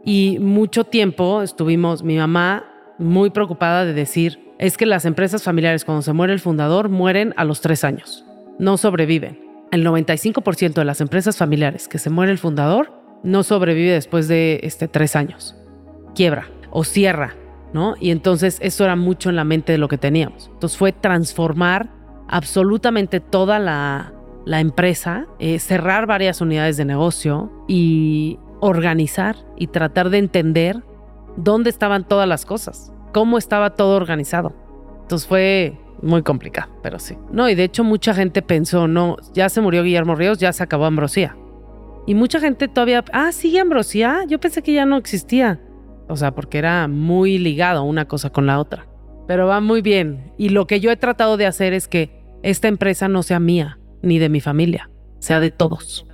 Y mucho tiempo estuvimos, mi mamá muy preocupada de decir, es que las empresas familiares cuando se muere el fundador mueren a los tres años, no sobreviven. El 95% de las empresas familiares que se muere el fundador no sobrevive después de este, tres años. Quiebra o cierra ¿no? Y entonces eso era mucho en la mente de lo que teníamos. Entonces fue transformar absolutamente toda la, la empresa, eh, cerrar varias unidades de negocio y organizar y tratar de entender dónde estaban todas las cosas, cómo estaba todo organizado. Entonces fue muy complicado, pero sí. No, y de hecho mucha gente pensó, no, ya se murió Guillermo Ríos, ya se acabó Ambrosía. Y mucha gente todavía, ah, sigue Ambrosía, yo pensé que ya no existía. O sea, porque era muy ligado una cosa con la otra. Pero va muy bien. Y lo que yo he tratado de hacer es que esta empresa no sea mía, ni de mi familia, sea de todos.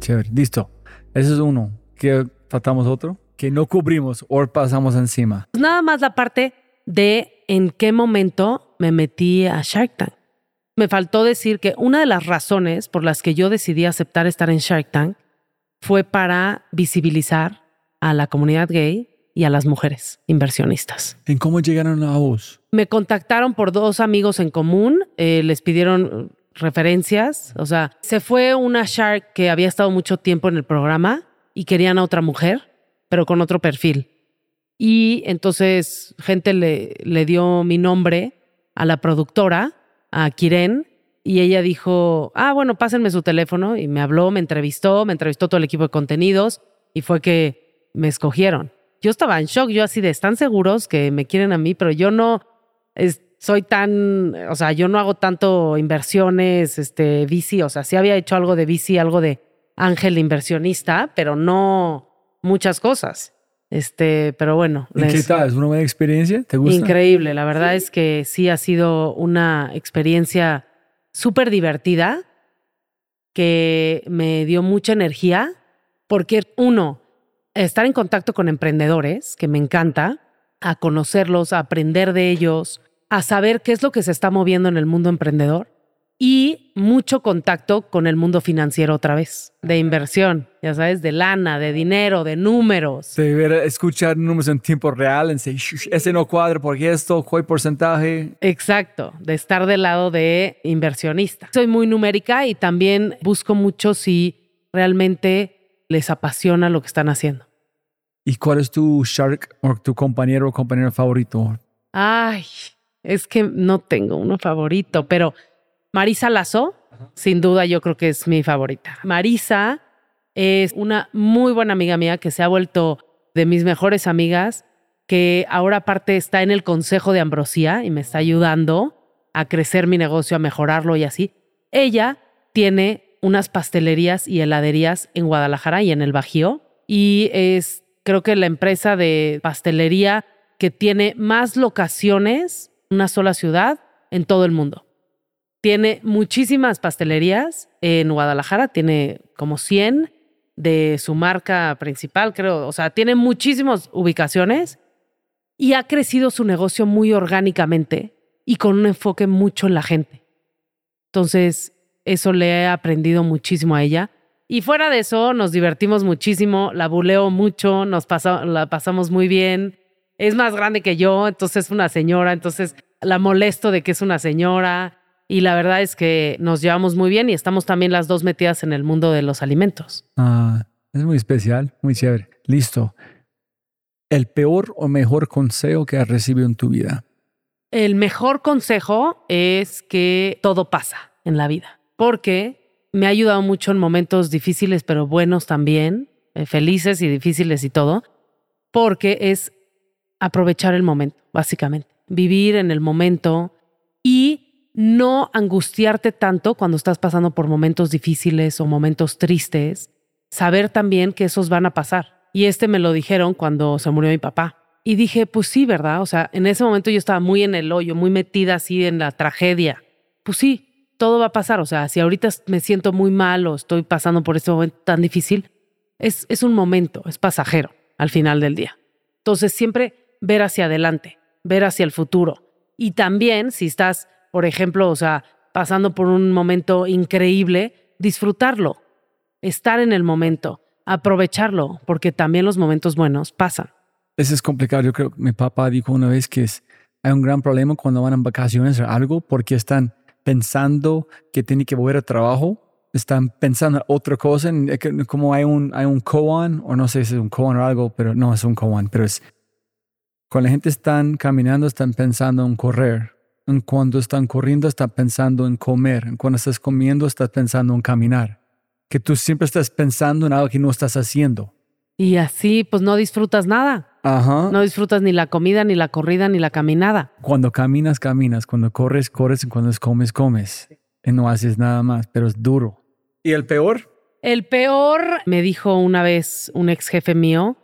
Chévere, listo. Ese es uno. ¿Qué tratamos otro? Que no cubrimos o pasamos encima. Nada más la parte de en qué momento me metí a Shark Tank. Me faltó decir que una de las razones por las que yo decidí aceptar estar en Shark Tank fue para visibilizar a la comunidad gay y a las mujeres inversionistas. ¿En cómo llegaron a vos? Me contactaron por dos amigos en común, eh, les pidieron referencias, o sea, se fue una Shark que había estado mucho tiempo en el programa y querían a otra mujer, pero con otro perfil. Y entonces gente le, le dio mi nombre a la productora, a Kiren, y ella dijo, ah, bueno, pásenme su teléfono, y me habló, me entrevistó, me entrevistó todo el equipo de contenidos, y fue que me escogieron. Yo estaba en shock, yo así de, están seguros que me quieren a mí, pero yo no soy tan, o sea, yo no hago tanto inversiones, este, VC, o sea, sí había hecho algo de VC, algo de ángel inversionista, pero no muchas cosas. Este, pero bueno. ¿Qué tal? ¿Es una buena experiencia? ¿Te gusta? Increíble. La verdad es que sí ha sido una experiencia súper divertida que me dio mucha energía porque uno, estar en contacto con emprendedores, que me encanta, a conocerlos, a aprender de ellos, a saber qué es lo que se está moviendo en el mundo emprendedor y mucho contacto con el mundo financiero otra vez, de inversión, ya sabes, de lana, de dinero, de números. De ver, escuchar números en tiempo real, en ese no cuadra porque esto, ¿cuál porcentaje? Exacto, de estar del lado de inversionista. Soy muy numérica y también busco mucho si realmente les apasiona lo que están haciendo. ¿Y cuál es tu shark o tu compañero o compañero favorito? Ay, es que no tengo uno favorito, pero Marisa Lazo, sin duda yo creo que es mi favorita. Marisa es una muy buena amiga mía que se ha vuelto de mis mejores amigas, que ahora aparte está en el Consejo de Ambrosía y me está ayudando a crecer mi negocio, a mejorarlo y así. Ella tiene unas pastelerías y heladerías en Guadalajara y en el Bajío y es creo que la empresa de pastelería que tiene más locaciones, una sola ciudad en todo el mundo. Tiene muchísimas pastelerías en Guadalajara, tiene como 100 de su marca principal, creo. O sea, tiene muchísimas ubicaciones y ha crecido su negocio muy orgánicamente y con un enfoque mucho en la gente. Entonces, eso le he aprendido muchísimo a ella. Y fuera de eso, nos divertimos muchísimo, la buleo mucho, nos la pasamos muy bien. Es más grande que yo, entonces es una señora, entonces la molesto de que es una señora y la verdad es que nos llevamos muy bien y estamos también las dos metidas en el mundo de los alimentos. Ah, es muy especial, muy chévere. Listo. ¿El peor o mejor consejo que has recibido en tu vida? El mejor consejo es que todo pasa en la vida, porque me ha ayudado mucho en momentos difíciles, pero buenos también, eh, felices y difíciles y todo, porque es aprovechar el momento, básicamente, vivir en el momento y no angustiarte tanto cuando estás pasando por momentos difíciles o momentos tristes, saber también que esos van a pasar. Y este me lo dijeron cuando se murió mi papá. Y dije, pues sí, ¿verdad? O sea, en ese momento yo estaba muy en el hoyo, muy metida así en la tragedia. Pues sí, todo va a pasar. O sea, si ahorita me siento muy mal o estoy pasando por este momento tan difícil, es, es un momento, es pasajero al final del día. Entonces, siempre ver hacia adelante, ver hacia el futuro. Y también, si estás por ejemplo, o sea, pasando por un momento increíble, disfrutarlo, estar en el momento, aprovecharlo, porque también los momentos buenos pasan. Eso es complicado. Yo creo que mi papá dijo una vez que es, hay un gran problema cuando van en vacaciones o algo porque están pensando que tienen que volver a trabajo, están pensando en otra cosa, como hay un, hay un koan, o no sé si es un koan o algo, pero no es un koan, pero es Cuando la gente está caminando, están pensando en correr. En cuando están corriendo, están pensando en comer. En cuando estás comiendo, estás pensando en caminar. Que tú siempre estás pensando en algo que no estás haciendo. Y así, pues no disfrutas nada. Ajá. No disfrutas ni la comida, ni la corrida, ni la caminada. Cuando caminas, caminas. Cuando corres, corres. Y cuando comes, comes. Y no haces nada más, pero es duro. ¿Y el peor? El peor, me dijo una vez un ex jefe mío,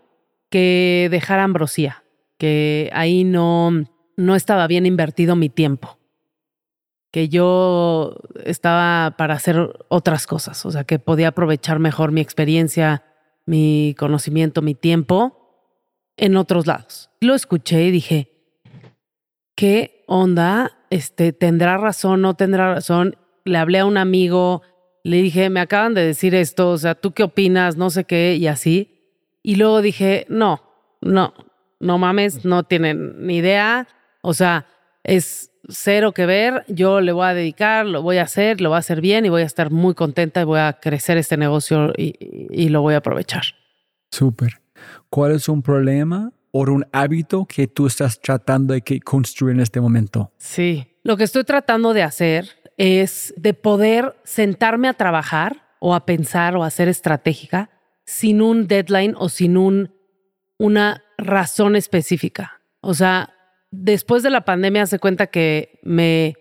que dejara ambrosía, que ahí no, no estaba bien invertido mi tiempo, que yo estaba para hacer otras cosas, o sea, que podía aprovechar mejor mi experiencia, mi conocimiento, mi tiempo en otros lados. Lo escuché y dije, ¿qué onda? Este, ¿Tendrá razón? ¿No tendrá razón? Le hablé a un amigo, le dije, me acaban de decir esto, o sea, ¿tú qué opinas? No sé qué, y así. Y luego dije, no, no, no mames, no tienen ni idea. O sea, es cero que ver. Yo le voy a dedicar, lo voy a hacer, lo voy a hacer bien y voy a estar muy contenta y voy a crecer este negocio y, lo voy a aprovechar. Súper. ¿Cuál es un problema o un hábito que tú estás tratando de construir en este momento? Sí, lo que estoy tratando de hacer es de poder sentarme a trabajar o a pensar o a ser estratégica sin un deadline o sin un, una razón específica. O sea, después de la pandemia se cuenta que me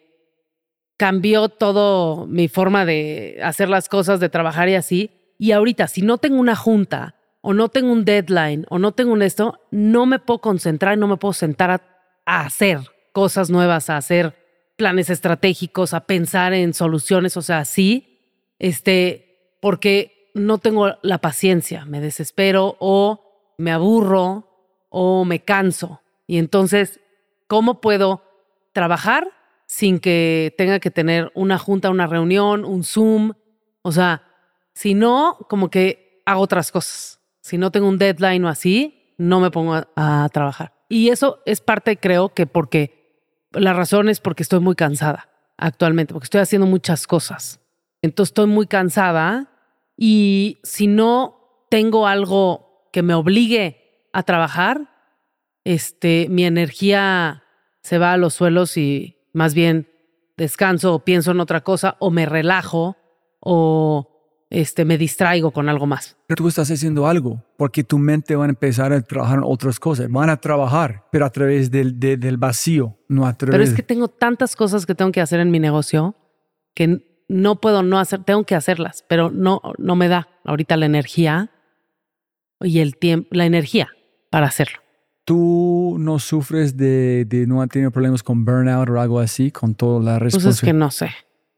cambió todo mi forma de hacer las cosas, de trabajar y así. Y ahorita, si no tengo una junta o no tengo un deadline o no tengo un esto, no me puedo concentrar, no me puedo sentar a, a hacer cosas nuevas, a hacer planes estratégicos, a pensar en soluciones, o sea, sí, este, porque no tengo la paciencia, me desespero o me aburro o me canso. Y entonces, ¿cómo puedo trabajar sin que tenga que tener una junta, una reunión, un Zoom? O sea, si no, como que hago otras cosas. Si no tengo un deadline o así, no me pongo a, a trabajar. Y eso es parte, creo que porque la razón es porque estoy muy cansada actualmente, porque estoy haciendo muchas cosas. Entonces estoy muy cansada y si no tengo algo que me obligue a trabajar, este, mi energía se va a los suelos y más bien descanso o pienso en otra cosa o me relajo o este, me distraigo con algo más. Pero tú estás haciendo algo porque tu mente va a empezar a trabajar en otras cosas. Van a trabajar, pero a través del, del vacío, no a través... Pero es que tengo tantas cosas que tengo que hacer en mi negocio que no puedo no hacer, tengo que hacerlas, pero no, no me da ahorita la energía y el tiempo, la energía para hacerlo. ¿Tú no sufres de, de no tener problemas con burnout o algo así, con toda la responsabilidad? Pues es que no sé.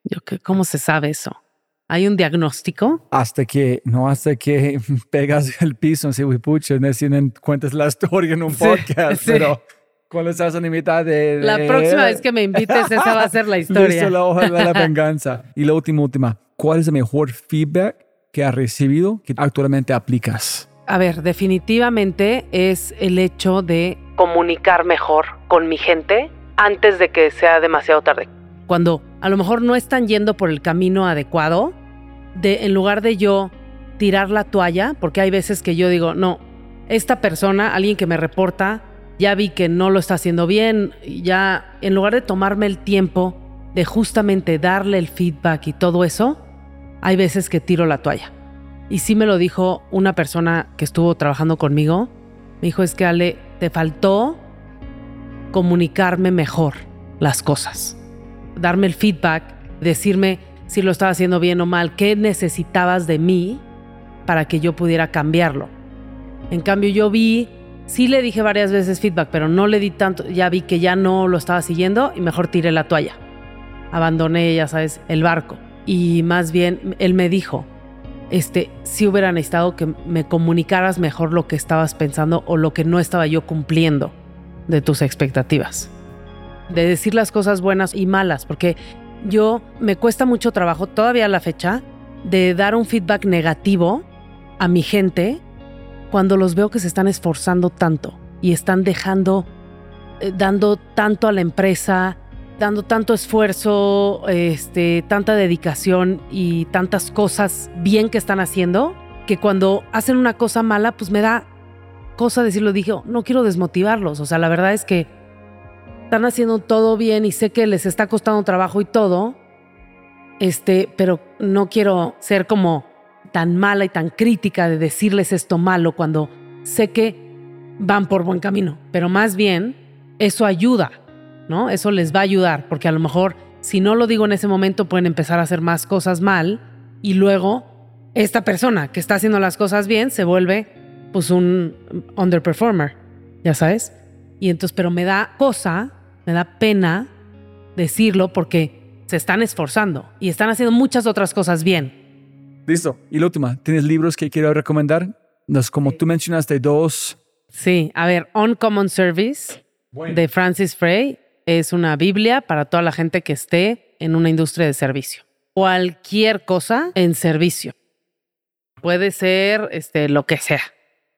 Yo, ¿Cómo se sabe eso? ¿Hay un diagnóstico? Hasta que, no hasta que pegas el piso, si pucha, cuentas la historia en un podcast, pero cuando estás en mitad de, La próxima vez que me invites, esa va a ser la historia. Listo, la hoja de la venganza. Y la última, última. ¿Cuál es el mejor feedback que has recibido que actualmente aplicas? A ver, definitivamente es el hecho de comunicar mejor con mi gente antes de que sea demasiado tarde. Cuando a lo mejor no están yendo por el camino adecuado, de en lugar de yo tirar la toalla, porque hay veces que yo digo, no, esta persona, alguien que me reporta, ya vi que no lo está haciendo bien, ya en lugar de tomarme el tiempo de justamente darle el feedback y todo eso, hay veces que tiro la toalla. Y sí me lo dijo una persona que estuvo trabajando conmigo, me dijo, es que Ale, te faltó comunicarme mejor las cosas, darme el feedback, decirme si lo estaba haciendo bien o mal, qué necesitabas de mí para que yo pudiera cambiarlo. En cambio, yo vi Sí le dije varias veces feedback, pero no le di tanto, ya vi que ya no lo estaba siguiendo y mejor tiré la toalla. Abandoné, ya sabes, el barco. Y más bien, él me dijo, este, si hubiera necesitado que me comunicaras mejor lo que estabas pensando o lo que no estaba yo cumpliendo de tus expectativas. De decir las cosas buenas y malas, porque yo me cuesta mucho trabajo todavía a la fecha de dar un feedback negativo a mi gente cuando los veo que se están esforzando tanto y están dejando, eh, dando tanto a la empresa, dando tanto esfuerzo, este, tanta dedicación y tantas cosas bien que están haciendo, que cuando hacen una cosa mala, pues me da, cosa decirlo, dije, oh, no quiero desmotivarlos, o sea, la verdad es que están haciendo todo bien y sé que les está costando trabajo y todo, este, pero no quiero ser como tan mala y tan crítica de decirles esto malo cuando sé que van por buen camino, pero más bien eso ayuda, ¿no? Eso les va a ayudar, porque a lo mejor si no lo digo en ese momento pueden empezar a hacer más cosas mal y luego esta persona que está haciendo las cosas bien se vuelve pues un underperformer, ya sabes. Y entonces, pero me da cosa, me da pena decirlo porque se están esforzando y están haciendo muchas otras cosas bien. Listo. Y la última, ¿tienes libros que quiero recomendar? Los, como tú mencionaste, dos. Sí, a ver, On Common Service de Francis Frey es una Biblia para toda la gente que esté en una industria de servicio. Cualquier cosa en servicio. Puede ser este, lo que sea,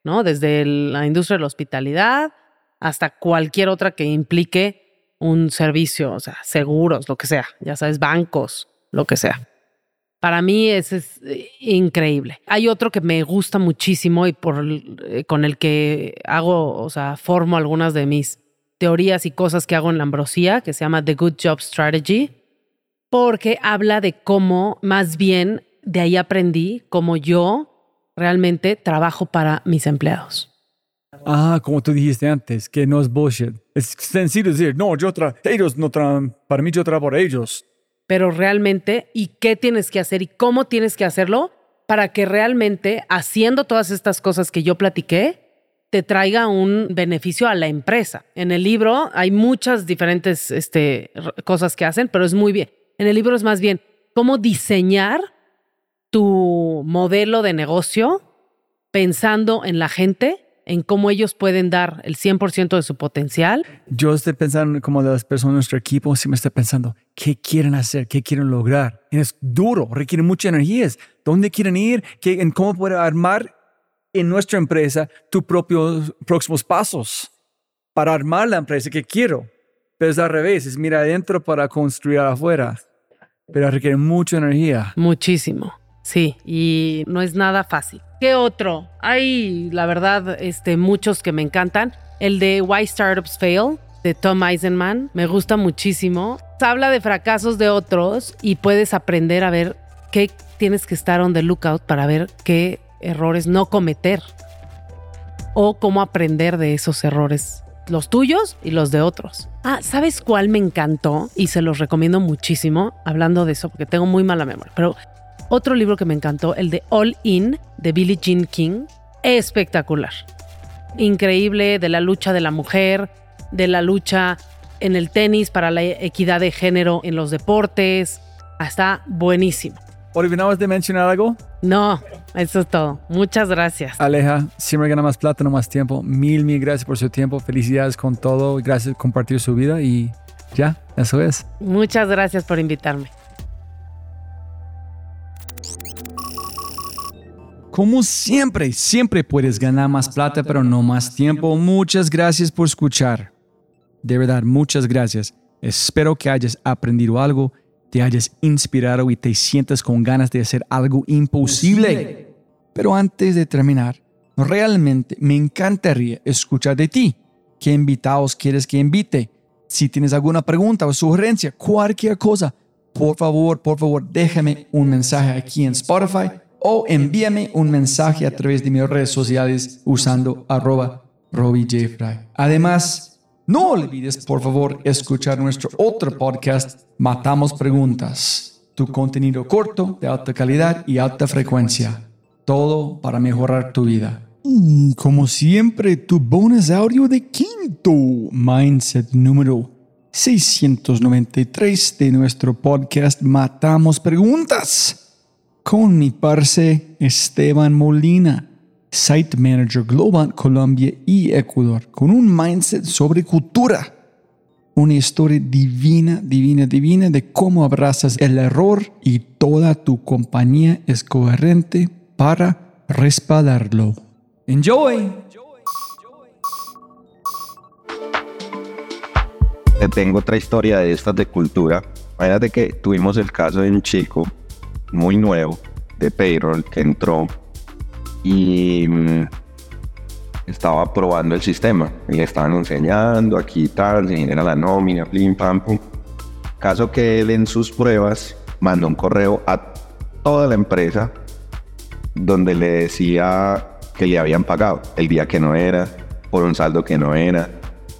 ¿no? Desde la industria de la hospitalidad hasta cualquier otra que implique un servicio, o sea, seguros, lo que sea, ya sabes, bancos, lo que sea. Para mí es eh, increíble. Hay otro que me gusta muchísimo y por, eh, con el que hago, o sea, formo algunas de mis teorías y cosas que hago en la ambrosía, que se llama The Good Job Strategy, porque habla de cómo más bien de ahí aprendí cómo yo realmente trabajo para mis empleados. Ah, como tú dijiste antes, que no es bullshit. Es sencillo decir, no, yo tra ellos no trabajan, para mí yo trabajo por ellos. Pero realmente, ¿y qué tienes que hacer y cómo tienes que hacerlo para que realmente haciendo todas estas cosas que yo platiqué, te traiga un beneficio a la empresa? En el libro hay muchas diferentes este, cosas que hacen, pero es muy bien. En el libro es más bien cómo diseñar tu modelo de negocio pensando en la gente en cómo ellos pueden dar el 100% de su potencial. Yo estoy pensando como las personas de nuestro equipo, si me pensando, ¿qué quieren hacer? ¿Qué quieren lograr? es duro, requiere mucha energía. ¿Dónde quieren ir? ¿Qué, ¿En cómo poder armar en nuestra empresa tus propios próximos pasos para armar la empresa que quiero? Pero es al revés, es mira adentro para construir afuera. Pero requiere mucha energía. Muchísimo. Sí, y no es nada fácil. ¿Qué otro? Hay, la verdad, este, muchos que me encantan. El de Why Startups Fail, de Tom Eisenman, me gusta muchísimo. Habla de fracasos de otros y puedes aprender a ver qué tienes que estar on the lookout para ver qué errores no cometer o cómo aprender de esos errores, los tuyos y los de otros. Ah, ¿sabes cuál me encantó? Y se los recomiendo muchísimo, hablando de eso, porque tengo muy mala memoria, pero otro libro que me encantó, el de All In, de Billie Jean King, espectacular. Increíble de la lucha de la mujer, de la lucha en el tenis para la equidad de género en los deportes. Está buenísimo. ¿Olvidabas de mencionar algo? No, eso es todo. Muchas gracias. Aleja, siempre gana más plata, no más tiempo. Mil, mil gracias por su tiempo. Felicidades con todo. Gracias por compartir su vida y ya, eso es. Muchas gracias por invitarme. Como siempre, siempre puedes ganar más plata, pero no más tiempo. Muchas gracias por escuchar. De verdad, muchas gracias. Espero que hayas aprendido algo, te hayas inspirado y te sientas con ganas de hacer algo imposible. Pero antes de terminar, realmente me encantaría escuchar de ti. ¿Qué invitados quieres que invite? Si tienes alguna pregunta o sugerencia, cualquier cosa, por favor, por favor, déjame un mensaje aquí en Spotify o envíame un mensaje a través de mis redes sociales usando arroba Además, no olvides por favor escuchar nuestro otro podcast, Matamos Preguntas, tu contenido corto, de alta calidad y alta frecuencia. Todo para mejorar tu vida. Y como siempre, tu bonus audio de quinto mindset número 693 de nuestro podcast Matamos Preguntas con mi parce Esteban Molina, Site Manager Global Colombia y Ecuador, con un mindset sobre cultura. Una historia divina, divina, divina de cómo abrazas el error y toda tu compañía es coherente para respaldarlo. Enjoy. Tengo otra historia de estas de cultura. de que tuvimos el caso de un chico muy nuevo de payroll que entró y mm, estaba probando el sistema y le estaban enseñando aquí tal, se genera la nómina, plim, pam, pum. Caso que él en sus pruebas mandó un correo a toda la empresa donde le decía que le habían pagado el día que no era, por un saldo que no era.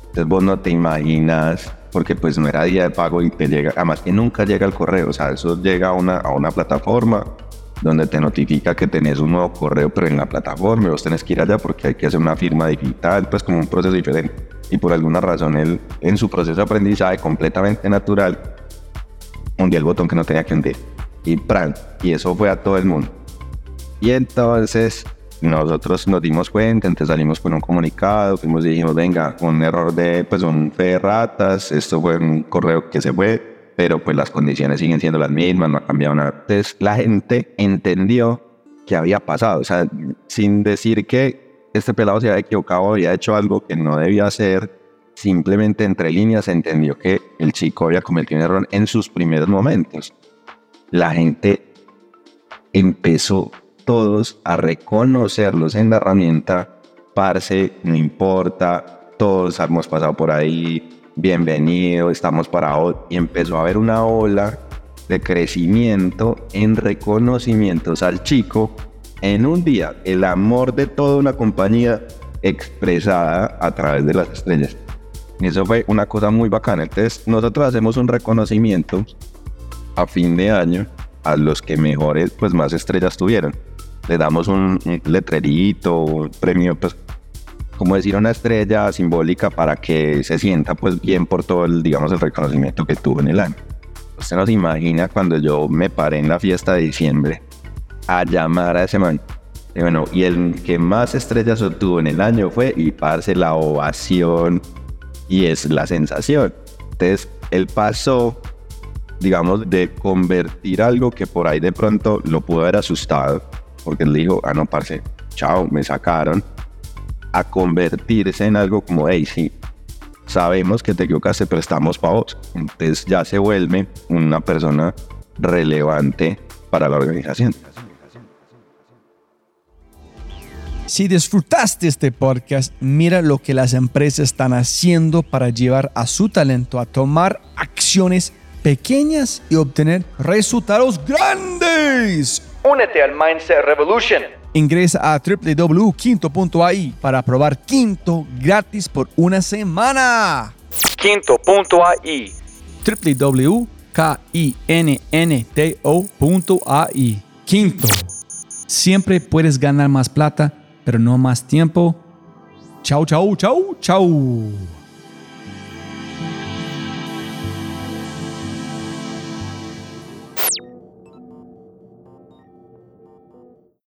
Entonces vos no te imaginas, porque pues no era día de pago y te llega, además que nunca llega el correo, o sea, eso llega a una, a una plataforma donde te notifica que tenés un nuevo correo, pero en la plataforma, vos tenés que ir allá porque hay que hacer una firma digital, pues como un proceso diferente. Y por alguna razón él, en su proceso de aprendizaje completamente natural, hundió el botón que no tenía que hundir. Y pran, y eso fue a todo el mundo. Y entonces nosotros nos dimos cuenta, entonces salimos con un comunicado, fuimos y dijimos, venga, un error de, pues un fe de ratas, esto fue un correo que se fue, pero pues las condiciones siguen siendo las mismas, no ha cambiado nada. Entonces la gente entendió que había pasado, o sea, sin decir que este pelado se había equivocado, había hecho algo que no debía hacer, simplemente entre líneas entendió que el chico había cometido un error en sus primeros momentos. La gente empezó todos a reconocerlos en la herramienta, parce, no importa, todos hemos pasado por ahí, bienvenido, estamos para hoy. Y empezó a haber una ola de crecimiento en reconocimientos al chico en un día. El amor de toda una compañía expresada a través de las estrellas. Y eso fue una cosa muy bacana. Entonces, nosotros hacemos un reconocimiento a fin de año a los que mejores, pues más estrellas tuvieron. Le damos un, letrerito, un premio, pues como decir, una estrella simbólica para que se sienta pues bien por todo el, digamos, el reconocimiento que tuvo en el año. Usted no se imagina cuando yo me paré en la fiesta de diciembre a llamar a ese man. Y bueno, y el que más estrellas obtuvo en el año fue y parce la ovación y es la sensación. Entonces, él pasó, digamos, de convertir algo que por ahí de pronto lo pudo haber asustado, porque él dijo, ah, no, parce, chao, me sacaron a convertirse en algo como, hey, sí, sabemos que te equivocaste, pero estamos para vos. Entonces ya se vuelve una persona relevante para la organización. Si disfrutaste este podcast, mira lo que las empresas están haciendo para llevar a su talento a tomar acciones pequeñas y obtener resultados grandes. Únete al Mindset Revolution Ingresa a www.quinto.ai para probar Quinto gratis por una semana. Quinto.ai www.kinnto.ai Quinto. Siempre puedes ganar más plata, pero no más tiempo. Chau, chau, chau, chau.